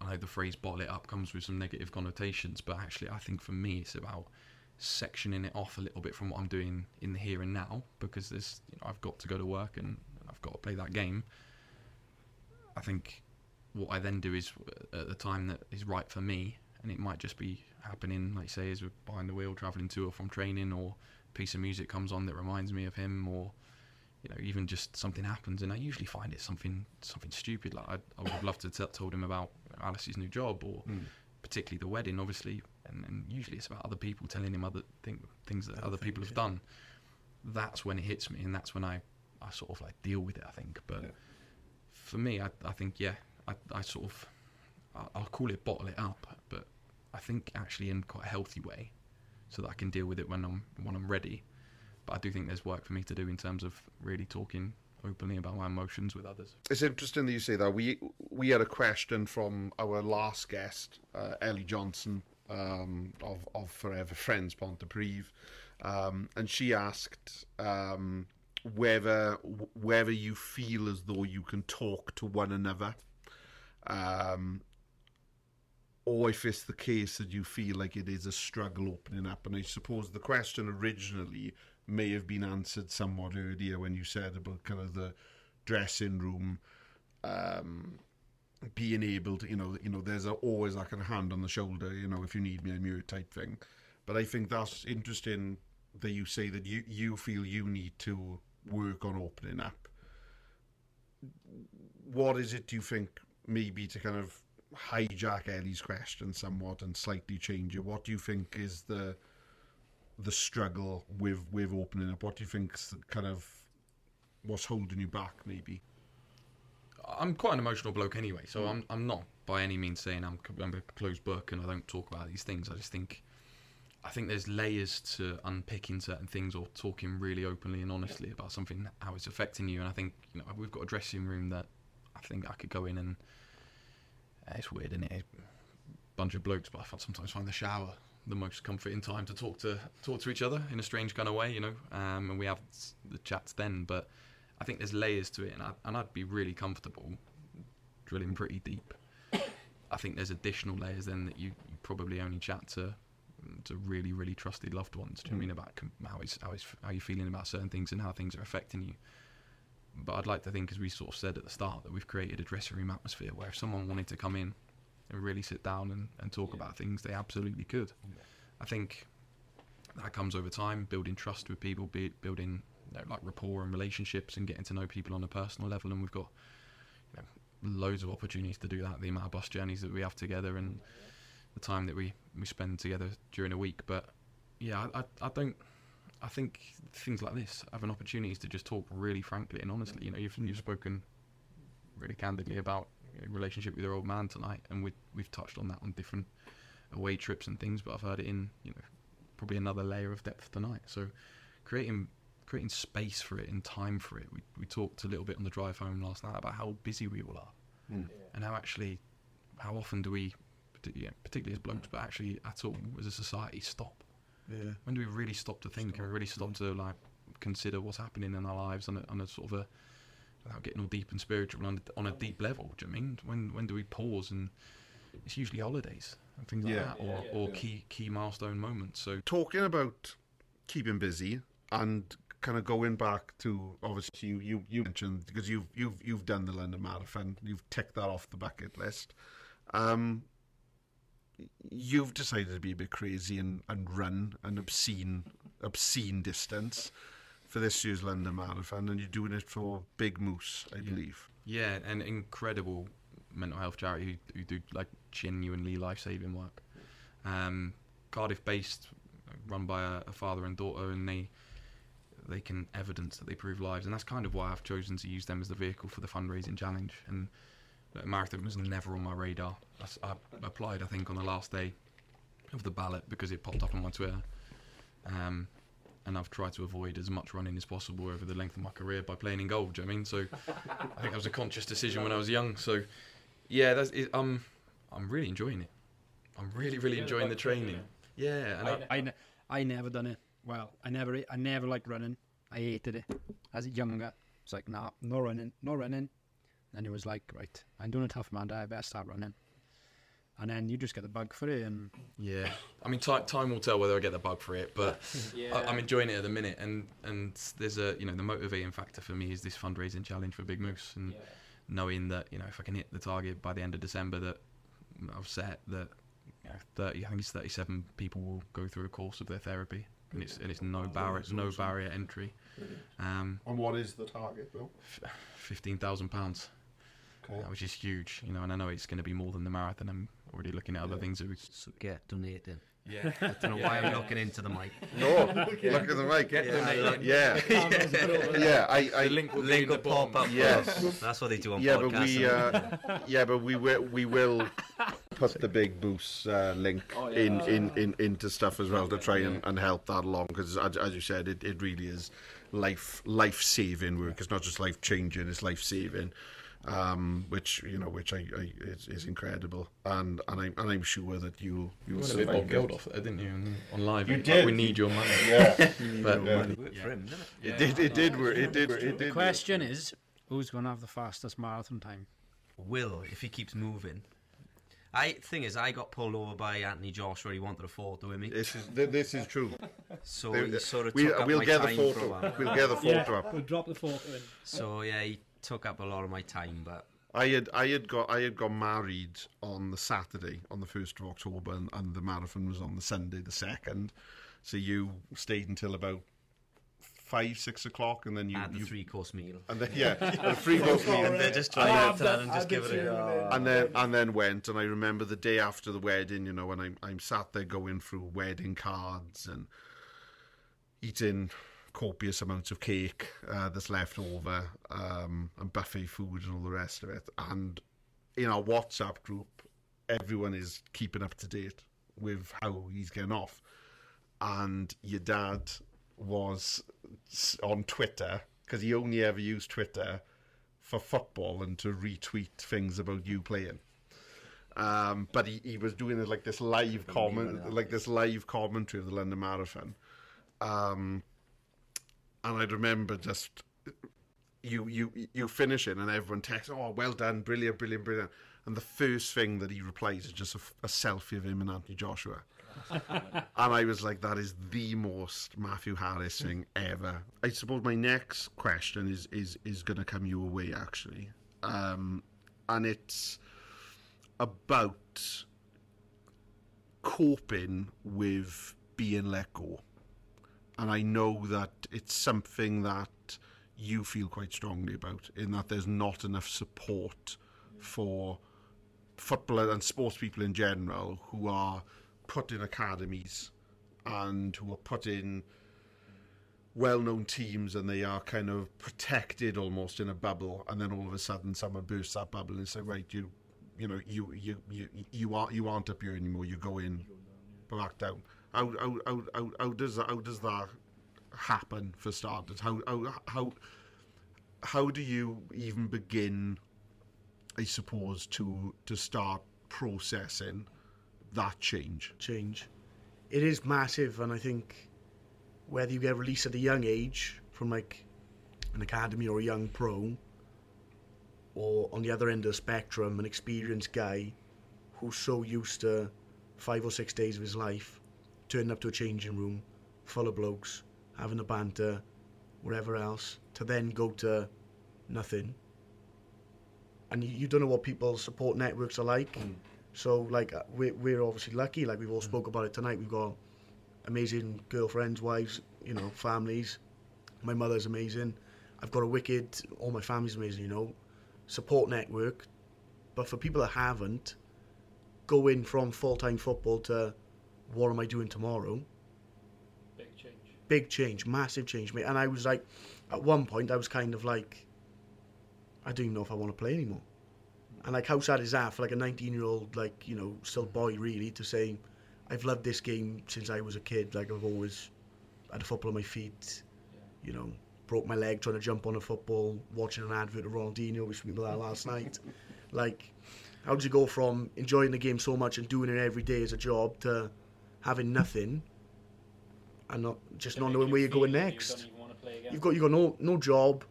I know the phrase "bottle it up" comes with some negative connotations, but actually, I think for me, it's about sectioning it off a little bit from what I'm doing in the here and now because there's you know I've got to go to work and I've got to play that game. I think what I then do is uh, at the time that is right for me, and it might just be happening, like say, as we're behind the wheel traveling to or from training, or a piece of music comes on that reminds me of him, or you know, even just something happens, and I usually find it something something stupid. Like I, I would have loved to t- told him about Alice's new job, or Mm. particularly the wedding, obviously, and, and usually it's about other people telling him other thing, things that Other other people things, have yeah. done. That's when it hits me, and that's when I, I sort of like deal with it. I think, but Yeah. for me, I, I think yeah, I, I sort of, I- I'll call it bottle it up, but I think actually in quite a healthy way, so that I can deal with it when I'm when I'm ready. But I do think there's work for me to do in terms of really talking openly about my emotions with others. It's interesting that you say that. We we had a question from our last guest, uh, Ellie Johnson um, of of Forever Friends Pontypridd, um, and she asked um, whether whether you feel as though you can talk to one another, um, or if it's the case that you feel like it is a struggle opening up. And I suppose the question originally may have been answered somewhat earlier when you said about kind of the dressing room um, being able to, you know, you know, there's a, always like a hand on the shoulder, you know, if you need me, I'm here type thing. But I think that's interesting that you say that you you feel you need to work on opening up. What is it do you think maybe to kind of hijack Ellie's question somewhat and slightly change it? What do you think is the the struggle with with opening up? What do you think's kind of what's holding you back maybe? I'm quite an emotional bloke anyway, so I'm I'm not by any means saying I'm, I'm a closed book and I don't talk about these things. I just think I think there's layers to unpicking certain things or talking really openly and honestly about something how it's affecting you. And I think you know we've got a dressing room that I think I could go in and uh, it's weird, isn't it? A bunch of blokes, but I sometimes find the shower the most comforting time to talk to talk to each other in a strange kind of way, you know. Um, and we have the chats then, but I think there's layers to it, and, I, and I'd be really comfortable drilling pretty deep. I think there's additional layers then that you, you probably only chat to to really really trusted loved ones. Do you know I mean mm. about com- how is how is how you're feeling about certain things and how things are affecting you? But I'd like to think, as we sort of said at the start, that we've created a dressing room atmosphere where if someone wanted to come in and really sit down and, and talk about things, they absolutely could. I think that comes over time, building trust with people, be, building know, like rapport and relationships, and getting to know people on a personal level. And we've got you know, loads of opportunities to do that. The amount of bus journeys that we have together, and the time that we, we spend together during a week. But yeah, I, I, I don't. I think things like this have an opportunity to just talk really frankly and honestly. You know, you've you've spoken really candidly about relationship with your old man tonight, and we we've touched on that on different away trips and things, but I've heard it in you know probably another layer of depth tonight. So creating creating space for it and time for it. We we talked a little bit on the drive home last night about how busy we all are, Mm. and how actually how often do we, yeah, particularly as blokes, but actually at all as a society, stop. Yeah. When do we really stop to think and really stop to like consider what's happening in our lives on a, on a sort of a without getting all deep and spiritual on a, on a deep level? Do you know I mean when when do we pause and it's usually holidays and things like Yeah. that, or, or key key milestone moments. So talking about keeping busy and kind of going back to obviously you you, you mentioned because you've you've you've done the London Marathon, you've ticked that off the bucket list. Um, you've decided to be a bit crazy and, and run an obscene obscene distance for this year's London Marathon, and you're doing it for Big Moose, I believe. yeah, an incredible mental health charity who, who do like genuinely life saving work. Um, Cardiff based, run by a, a father and daughter, and they they can evidence that they prove lives, and that's kind of why I've chosen to use them as the vehicle for the fundraising challenge. And the marathon was never on my radar. I applied, I think, on the last day of the ballot because it popped up on my Twitter. Um, and I've tried to avoid as much running as possible over the length of my career by playing in goal. Do you know what I mean? So I think that was a conscious decision when I was young. So yeah, that's it, um, I'm really enjoying it. I'm really, really enjoying the training. Yeah, and I, I, ne- I never done it. Well, I never, I never liked running. I hated it as a younger. It's like, nah, no running, no running. And it was like, right, I'm doing a tough man. I better start running. And then you just get the bug for it, and yeah. I mean, time time will tell whether I get the bug for it, but I, I'm enjoying it at the minute. And and there's a you know the motivating factor for me is this fundraising challenge for Big Moose, and knowing that you know if I can hit the target by the end of December that I've set that you know, 30 I think it's 37 people will go through a course of their therapy, and it's and it's no barrier no barrier entry. Um, And what is the target, Bill? fifteen thousand pounds, Okay. which is huge. You know, and I know it's going to be more than the marathon. I'm already looking at other things. That we, So get donating. yeah, I don't know why I'm looking into the mic. No, look at the mic. Get donating. Yeah, yeah. I, I the link will Link the will pop up. Yes. That's what they do on yeah, podcasts. but we, uh, yeah, but we will, we will put the Big Moose uh, link in, in, in into stuff as well to try and, and help that along because, as, as you said, it, it really is life life saving work. It's not just life changing; it's life saving. Um, which you know, which I, I is, is incredible, and and I'm and I'm sure that you you will You wanted Bob survive Geld it. off there, didn't you? On, on live, You Like, did. We need your money. Yeah, But Yeah. It worked for him, didn't it? it did. It did. work, It did. It did. the question is, who's going to have the fastest marathon time? Will, if he keeps moving. I thing is, I got pulled over by Anthony Joshua. He wanted a photo with me, This is this is true. so There- he sort of we, took up we'll my get the time for a photo. while. We'll get the photo up. we'll drop the photo in. So yeah, he took up a lot of my time, but I had I had got I had got married on the Saturday on the first of October, and, and the marathon was on the Sunday the second. So you stayed until about five six o'clock, and then you, I had the you three course meal. and then yeah, a free course meal, And they're just trying to and just give it a go. and then and then went. And I remember the day after the wedding, you know, when I'm I'm sat there going through wedding cards and eating copious amounts of cake uh, that's left over um, and buffet food and all the rest of it. And in our WhatsApp group, everyone is keeping up to date with how he's getting off. And your dad was on Twitter because he only ever used Twitter for football and to retweet things about you playing. Um, but he, he was doing it like this live comment, like this live commentary of the London Marathon. Um, and I remember just you you you finish it and everyone texts, "Oh, well done, brilliant, brilliant, brilliant." And the first thing that he replies is just a selfie of him and Anthony Joshua. And I was like, "That is the most Matthew Harris thing ever." I suppose my next question is is is going to come your way actually, um, and it's about coping with being let go and I know that it's something that you feel quite strongly about, in that there's not enough support for football and sports people in general who are put in academies and who are put in well-known teams and they are kind of protected almost in a bubble, and then all of a sudden someone bursts that bubble and say, right, you, you know, you you you you aren't you aren't up here anymore. You go in, back down. How how how how, how does that, how does that happen for starters? How how how how do you even begin? I suppose to to start processing that change. change. It is massive, and I think whether you get released at a young age from like an academy or a young pro, or on the other end of the spectrum, an experienced guy who's so used to five or six days of his life turning up to a changing room full of blokes, having a banter, wherever else, to then go to nothing. And you, you don't know what people's support networks are like. Mm. So like uh, we're, we're obviously lucky. Like we've all spoke about it tonight. We've got amazing girlfriends, wives, you know, families. My mother's amazing. I've got a wicked. All my family's amazing. You know, support network. But for people that haven't, going from full time football to what am I doing tomorrow? Big change. Big change, massive change, mate. And I was like, at one point, I was kind of like, I don't even know if I want to play anymore. And like, how sad is that for like a 19 year old, like, you know, still boy really, to say, I've loved this game since I was a kid. Like, I've always had a football on my feet, you know, broke my leg trying to jump on a football, watching an advert of Ronaldinho, which we about that last night. Like, how did you go from enjoying the game so much and doing it every day as a job to having nothing and not just not knowing where you're going next? You've got you got no no job,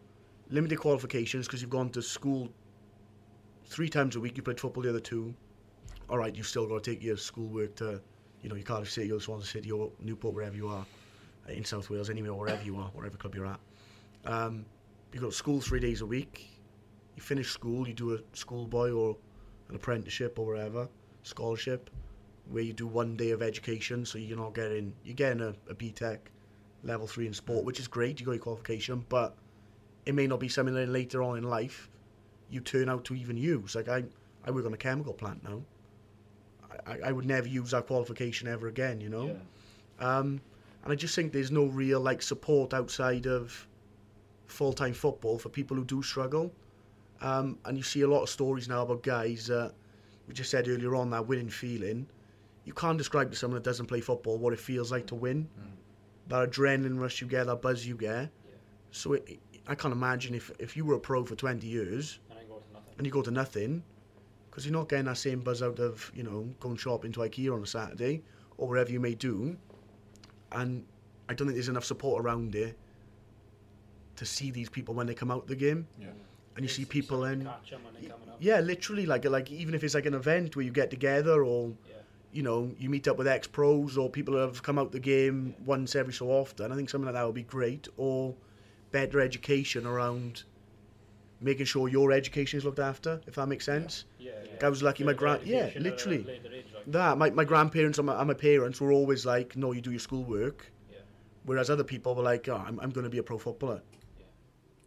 limited qualifications because you've gone to school three times a week. You played football the other two. All right, you've still got to take your schoolwork to, you know, your Cardiff City your Swansea City or Newport, wherever you are, uh, in South Wales, anywhere, wherever you are, whatever club you're at. Um, you got school three days a week. You finish school, you do a schoolboy or an apprenticeship or whatever, scholarship, where you do one day of education. So you're not getting you're getting a, a BTEC level three in sport, which is great. You got your qualification, but it may not be something that later on in life you turn out to even use. Like I, I work on a chemical plant now. I, I would never use that qualification ever again. You know. Um, and I just think there's no real like support outside of full time football for people who do struggle. Um, and you see a lot of stories now about guys that we just said earlier on that winning feeling. You can't describe to someone that doesn't play football what it feels like to win. That adrenaline rush you get, that buzz you get. So it, I can't imagine if if you were a pro for 20 years and you go to nothing, because you're not getting that same buzz out of you know going shopping to IKEA on a Saturday or wherever you may do, and I don't think there's enough support around it to see these people when they come out the game. Yeah. And you see people then, Catch 'em when they're coming up. yeah, literally like like even if it's like an event where you get together or Yeah. you know you meet up with ex pros or people that have come out the game once every so often. I think something like that would be great. Or better education around making sure your education is looked after, if that makes sense. Yeah, yeah. Like, I was lucky my grand- yeah, education at a literally. age, like. That my, my grandparents and my, and my parents were always like, no, you do your schoolwork. Yeah. Whereas other people were like, oh, I'm, I'm going to be a pro footballer. Yeah.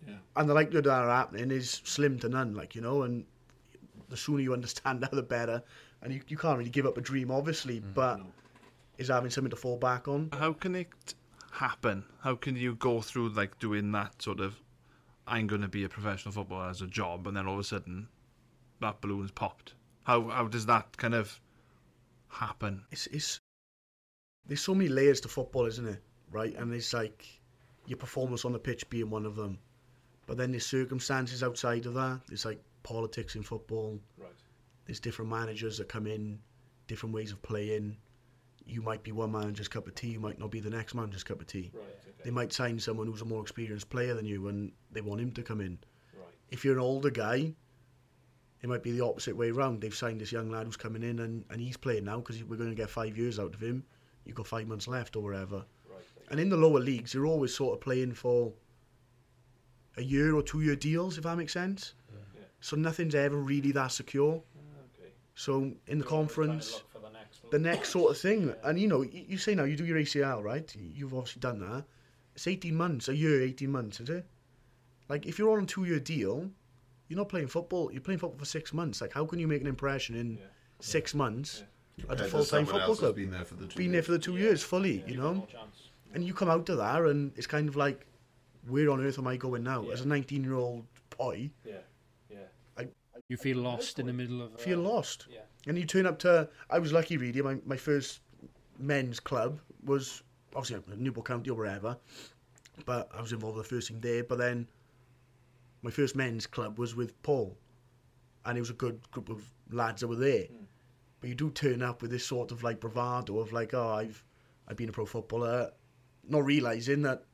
Yeah. And the likelihood of that happening is slim to none, like, you know, and the sooner you understand that, the better. And you, you can't really give up a dream, obviously, mm, but is having something to fall back on. How can it happen? How can you go through like doing that sort of I'm going to be a professional footballer as a job, and then all of a sudden that balloon's popped? How how does that kind of happen? It's, it's there's so many layers to football, isn't it? Right, and it's like your performance on the pitch being one of them, but then there's circumstances outside of that. It's like politics in football. Right. There's different managers that come in, different ways of playing. You might be one manager's cup of tea, you might not be the next manager's cup of tea. Right. They might sign someone who's a more experienced player than you, and they want him to come in. Right. If you're an older guy, it might be the opposite way round. They've signed this young lad who's coming in, and, and he's playing now because we're going to get five years out of him. You've got five months left or whatever. Right. And in the lower leagues, you're always sort of playing for a year or two year deals, if that makes sense. Yeah. So nothing's ever really that secure. Okay. So in the conference, the next sort of thing. And you know, you, you say now you do your ACL, right? You've obviously done that. It's 18 months, a year, 18 months, is it? Like, if you're on a two year deal, you're not playing football. You're playing football for six months. Like, how can you make an impression in Yeah. six months at a full time football club? Been there for the two Been there for the two years fully, you know? No. And you come out of that, and it's kind of like, where on earth am I going now? As a 19 year old boy, Yeah, yeah. You feel lost in the middle of. I feel uh, lost. Yeah. And you turn up to. I was lucky, really. My, my first men's club was obviously Newport County or wherever, but I was involved with the first thing there. But then my first men's club was with Paul, and it was a good group of lads that were there. Hmm. But you do turn up with this sort of like bravado of like, oh, I've I've been a pro footballer, not realizing that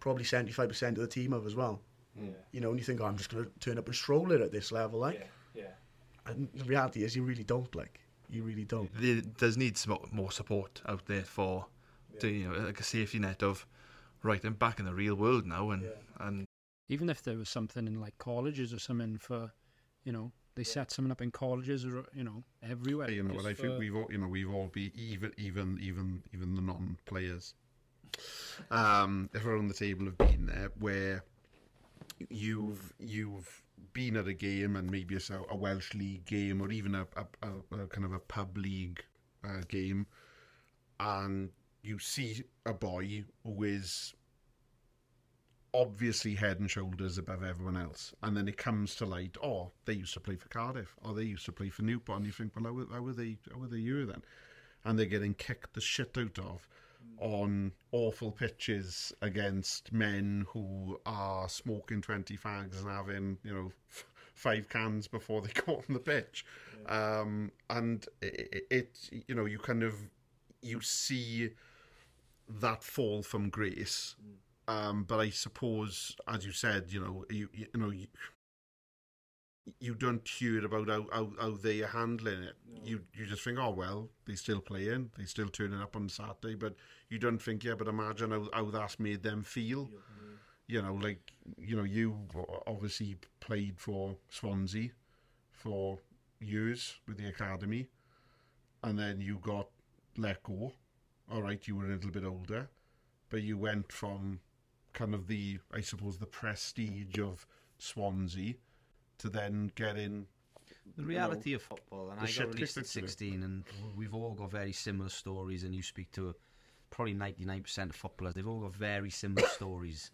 probably seventy five percent of the team have as well. Yeah. You know, and you think, oh, I'm just going to turn up and stroll it at this level, like. yeah, yeah. And the reality is, you really don't like. You really don't. There does need some more support out there for, to, you know, like a safety net of, right, I'm back in the real world now, and and Even if there was something in like colleges or something for, you know, they set something up in colleges or you know everywhere. you know, just I think we've all, you know we've all been even even even even the non-players um, on the table have been there where you've you've been at a game and maybe it's a, a Welsh league game or even a, a, a, kind of a pub league uh, game, and you see a boy who is obviously head and shoulders above everyone else. And then it comes to light, oh, they used to play for Cardiff, or they used to play for Newport, and you think, well, how, how were they? How were they here then? And they're getting kicked the shit out of on awful pitches against men who are smoking twenty fags and having, you know. F- Five cans before they go on the pitch, um, and it, it, you know, you kind of you see that fall from grace, um, but I suppose, as you said, you know, you you, you know, you, you don't hear about how, how, how they are handling it. You you just think, oh well, they're still playing, they're still turning up on Saturday, but you don't think, yeah, but imagine how, how that's made them feel. You know, like you know, you obviously played for Swansea for years with the academy, and then you got let go. All right, you were a little bit older, but you went from kind of the, I suppose, the prestige of Swansea to then get in. The reality of football, and I got released at kicked into it. 16, and we've all got very similar stories. And you speak to probably 99% of footballers, they've all got very similar stories.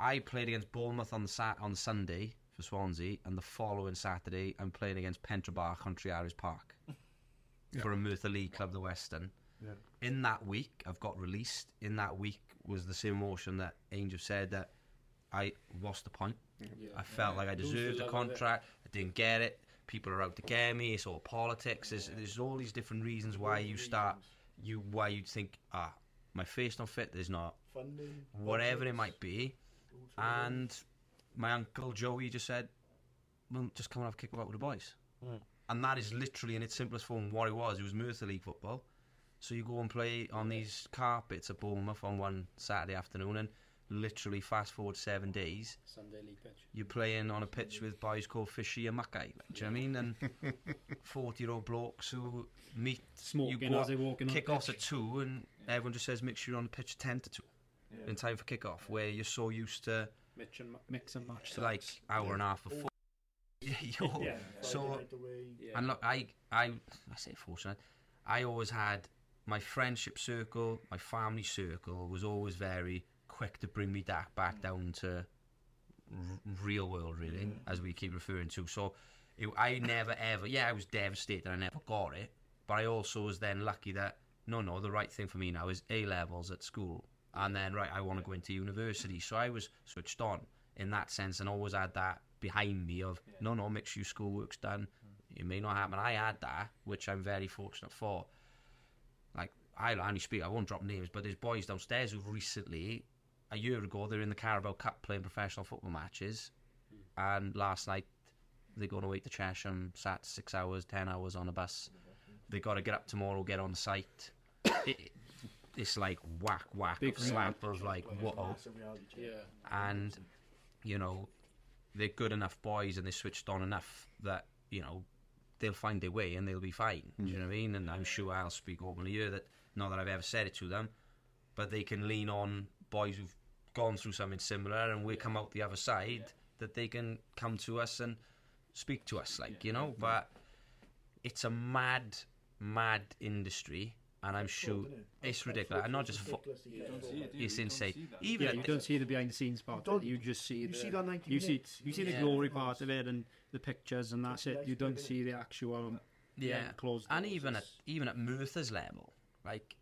I played against Bournemouth on the sat on Sunday for Swansea, and the following Saturday I'm playing against Pentrabar Country Irish Park for a Merthyr League club, the Western. In that week, I've got released. In that week was the same emotion that Angel said that I what's the point? I felt like I deserved the contract. I didn't get it. People are out to get me. It's all politics. There's, there's all these different reasons why you start. You why you think ah my face don't fit. There's not Funding. whatever it might be. And my uncle Joey just said, "Well, just come and have a kick about with the boys." And that is literally in its simplest form what it was. It was Merthyr League football. So you go and play on these carpets at Bournemouth on one Saturday afternoon, and literally fast forward seven days, Sunday league pitch. you're playing on a pitch with boys called Fishy and Mackay. Do you know what I mean? And 40 year old blokes who meet, Smoking you go as they walk in on kick offs pitch. at two, and everyone just says, make sure you're on the pitch at 10 to 2 in time for kick off, where you're so used to Mix and, mix and match. to like hour and a half before. Yo, Yeah. so and look, I, I, I say fortunate. I always had my friendship circle, my family circle was always very quick to bring me back back down to r- real world, really, mm. as we keep referring to. So, it, I never ever, yeah, I was devastated. I never got it, but I also was then lucky that no, no, the right thing for me now is A levels at school, and then right, I want to go into university. So I was switched on in that sense, and always had that behind me of no, no, make sure your schoolwork's done. Mm. It may not happen. I had that, which I'm very fortunate for. Like I only speak, I won't drop names, but there's boys downstairs who've recently, a year ago, they're in the Carabao Cup playing professional football matches, and last night they're going away to Chesham, sat six hours, ten hours on a bus. They got to get up tomorrow, get on site. it, it's like whack whack Big slap of like whoa Yeah. and you know they're good enough boys and they're switched on enough that you know they'll find their way and they'll be fine. Do you know what I mean? And I'm sure I'll speak openly here that not that I've ever said it to them, but they can lean on boys who've gone through something similar and we come out the other side that they can come to us and speak to us like you know. But it's a mad, mad industry and I'm sure it's ridiculous. And not just fo- it's insane. Even Yeah, you don't see the behind the scenes part. don't- You just see You the, see that 90 you see minutes? you see the Yeah. glory part of it and the pictures and that's it. You don't see the actual um, yeah, closed and even at even at Merthyr's level, like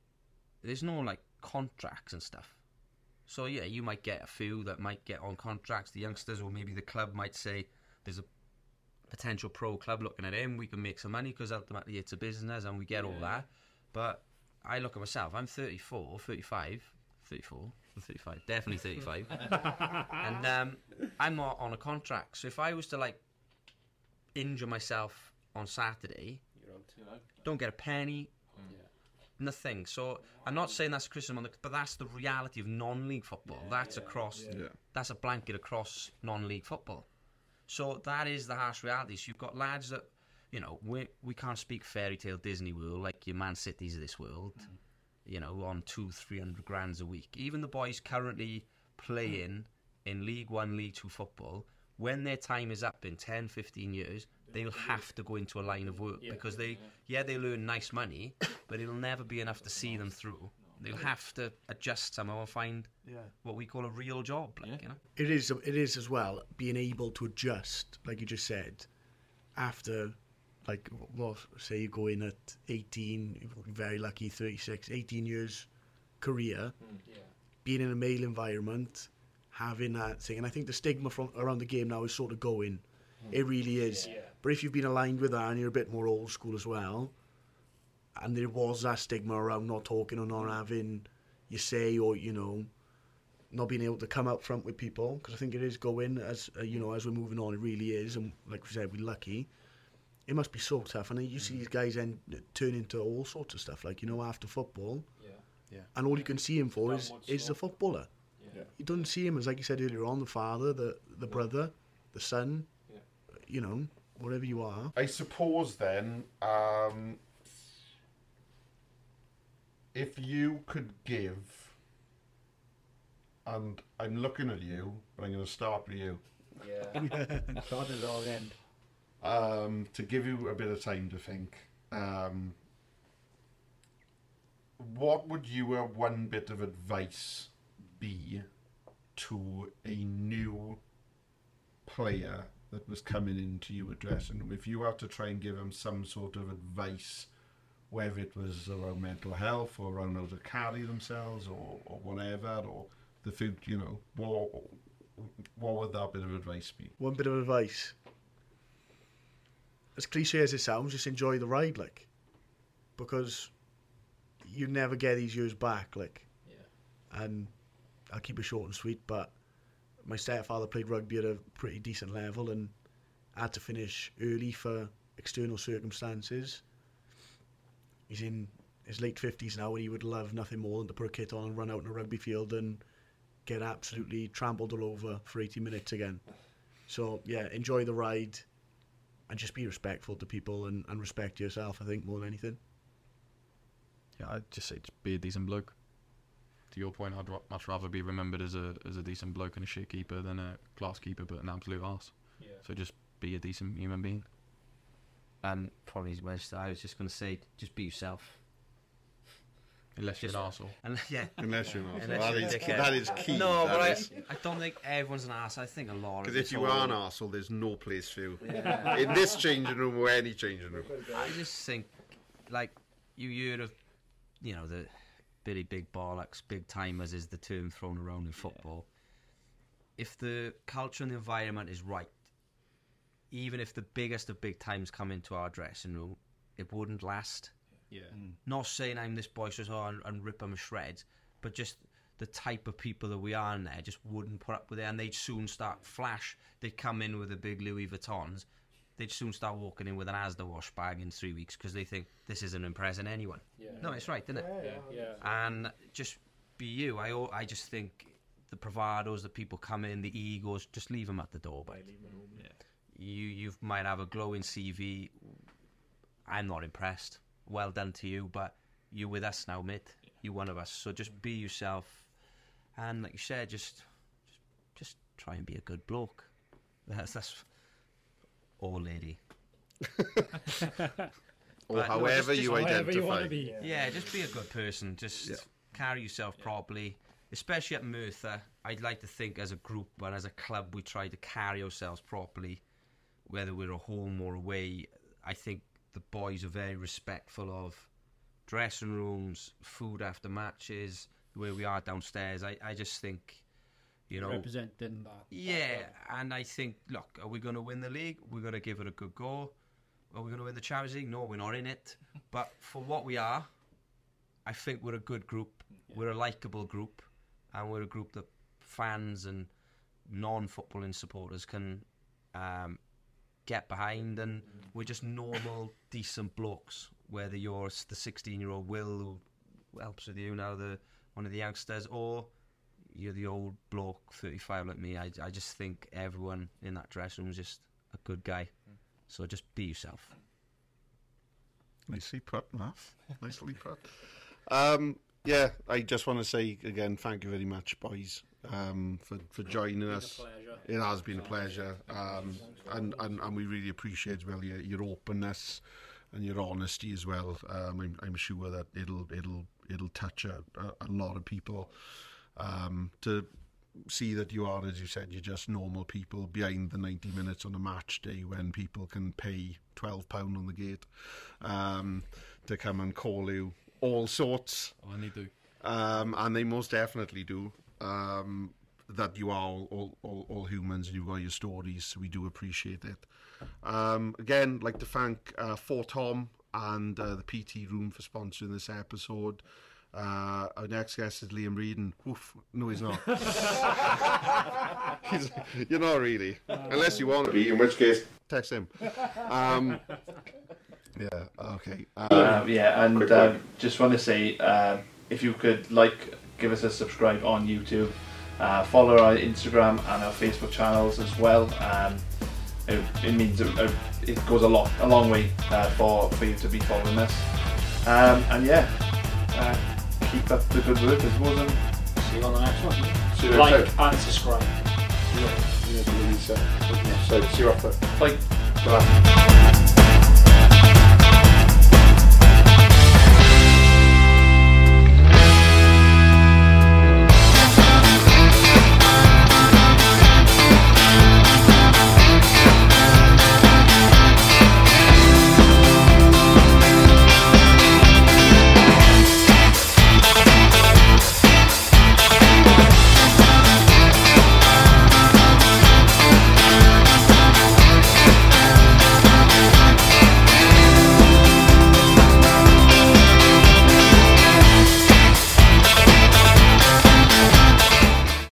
there's no like contracts and stuff. So yeah, you might get a few that might get on contracts. The youngsters, or maybe the club might say there's a potential pro club looking at him. We can make some money because ultimately it's a business and we get all that. But I look at myself. I'm 34, 35, 34, 35, definitely 35, and um, I'm not on a contract. So if I was to like injure myself on Saturday, don't get a penny, nothing. So I'm not saying that's criticism on the, but that's the reality of non-league football. that's across, Yeah. that's a blanket across non-league football. So that is the harsh reality. So you've got lads that, you know, we we can't speak fairy tale Disney world like your Man Cities of this world, you know, on two, three hundred grands a week. Even the boys currently playing in League One, League Two football, when their time is up in 10, 15 years, they'll have to go into a line of work because they, yeah, they'll earn nice money, but it'll never be enough to see them through. They'll have to adjust somehow and find Yeah. what we call a real job, like, you know. It is. It is as well being able to adjust, like you just said, after, like, well, say you go in at 18, very lucky, 36, 18 years career, hmm, being in a male environment, having that thing, and I think the stigma from around the game now is sort of going. Hmm. It really is. But if you've been aligned with that and you're a bit more old school as well, and there was that stigma around not talking or not having your say or you know not being able to come out front with people because I think it is going as uh, you know as we're moving on. It really is, and like we said, we're lucky. It must be so tough, and then you see these guys end turn into all sorts of stuff. Like you know, after football, Yeah. and all you can see him for is Downward is the footballer. Yeah. You don't see him as like you said earlier on, the father, the the brother, the son. Yeah. You know, whatever you are. I suppose then, um, if you could give, and I'm looking at you, but I'm going to start with you, Yeah. Start at our end. um, to give you a bit of time to think. Um, what would your one bit of advice be to a new player that was coming into your dressing room? If you had to try and give them some sort of advice, whether it was around mental health or around how to carry themselves or, or whatever, or the food, you know, what, what would that bit of advice be? One bit of advice. As cliche as it sounds, just enjoy the ride, like, because you never get these years back, like. Yeah. And I'll keep it short and sweet, but my stepfather played rugby at a pretty decent level and had to finish early for external circumstances. He's in his late fifties now, and he would love nothing more than to put a kit on and run out in a rugby field and get absolutely trampled all over for 80 minutes again. So, yeah, enjoy the ride and just be respectful to people and, and respect yourself, I think, more than anything. Yeah, I'd just say just be a decent bloke. To your point, I'd ra- much rather be remembered as a as a decent bloke and a shit keeper than a class keeper but an absolute arse. Yeah. So just be a decent human being. And probably West, I was just going to say, just be yourself. Unless you're Just- an arsehole. And yeah, Unless you're an Unless that, you're is, a dickhead. that is key. no, that but I, is. I don't think everyone's an ass. I think a lot. of Because if you are an arsehole, there's no place for you. In this changing room or any changing room. I just think, like, you hear of, you know, the Billy Big Bollocks, big timers is the term thrown around in football. If the culture and the environment is right, even if the biggest of big times come into our dressing room, it wouldn't last. Yeah. Mm. Not saying I'm this boisterous oh, and, and rip them to shreds, but just the type of people that we are in there just wouldn't put up with it, and they'd soon start flash. They'd come in with the big Louis Vuittons. They'd soon start walking in with an Asda wash bag in three weeks because they think this isn't impressing anyone. Yeah. No, it's right, isn't it? Yeah, yeah. And just be you. I I just think the bravados, the people come in, the egos, just leave them at the door. But you you might have a glowing CV. I'm not impressed. Well done to you, but you're with us now, mate. You're one of us. So just be yourself, and like you said, just just, just try and be a good bloke. That's that's or lady. or But- however Just you however identify. you want to be. Yeah, just be a good person. Just Yeah. carry yourself properly. Especially at Merthyr, I'd like to think as a group and as a club we try to carry ourselves properly, whether we're at home or away. I think the boys are very respectful of dressing rooms, food after matches, the way we are downstairs. I, I just think, you know, Representing that. yeah, and I think, look, are we going to win the league? We're going to give it a good go. Are we going to win the Champions League? No, we're not in it. But for what we are, I think we're a good group. We're a likable group, and we're a group that fans and non-footballing supporters can um, get behind. And we're just normal, decent blokes. Whether you're the 16-year-old Will who helps with you now, the one of the youngsters, or you're the old bloke, 35 like me. I, I just think everyone in that dressing room is just a good guy. So just be yourself. Nicely put, Matt. Nicely put. Um, yeah, I just want to say again, thank you very much, boys, um, for, for joining us. It has been a pleasure, um, and, and and we really appreciate well your, your openness and your honesty as well. Um, I'm, I'm sure that it'll it'll it'll touch a, a, a lot of people um, to see that you are, as you said, you're just normal people behind the 90 minutes on a match day when people can pay 12 pound on the gate um, to come and call you all sorts Oh, I need to. um, and they most definitely do. Um, that you are all, all, all, all humans and you've got your stories, we do appreciate it. Um, again, like to thank uh, 4Tom and uh, the PT Room for sponsoring this episode. Uh, our next guest is Liam Reedon. Oof, no, he's not. he's, you're not really, unless you want to be. In which case, text him. Um, yeah. Okay. Um, Um, yeah, and um, just want to say um, if you could like, give us a subscribe on YouTube, uh, follow our Instagram and our Facebook channels as well. Um, it, it means it, it goes a lot, a long way uh, for for you to be following us. Um, and yeah, uh, keep up the good work, I suppose. And See you on the next one. see you Like and subscribe. Yeah, yeah, do what he said. So, see you after. like. Bye.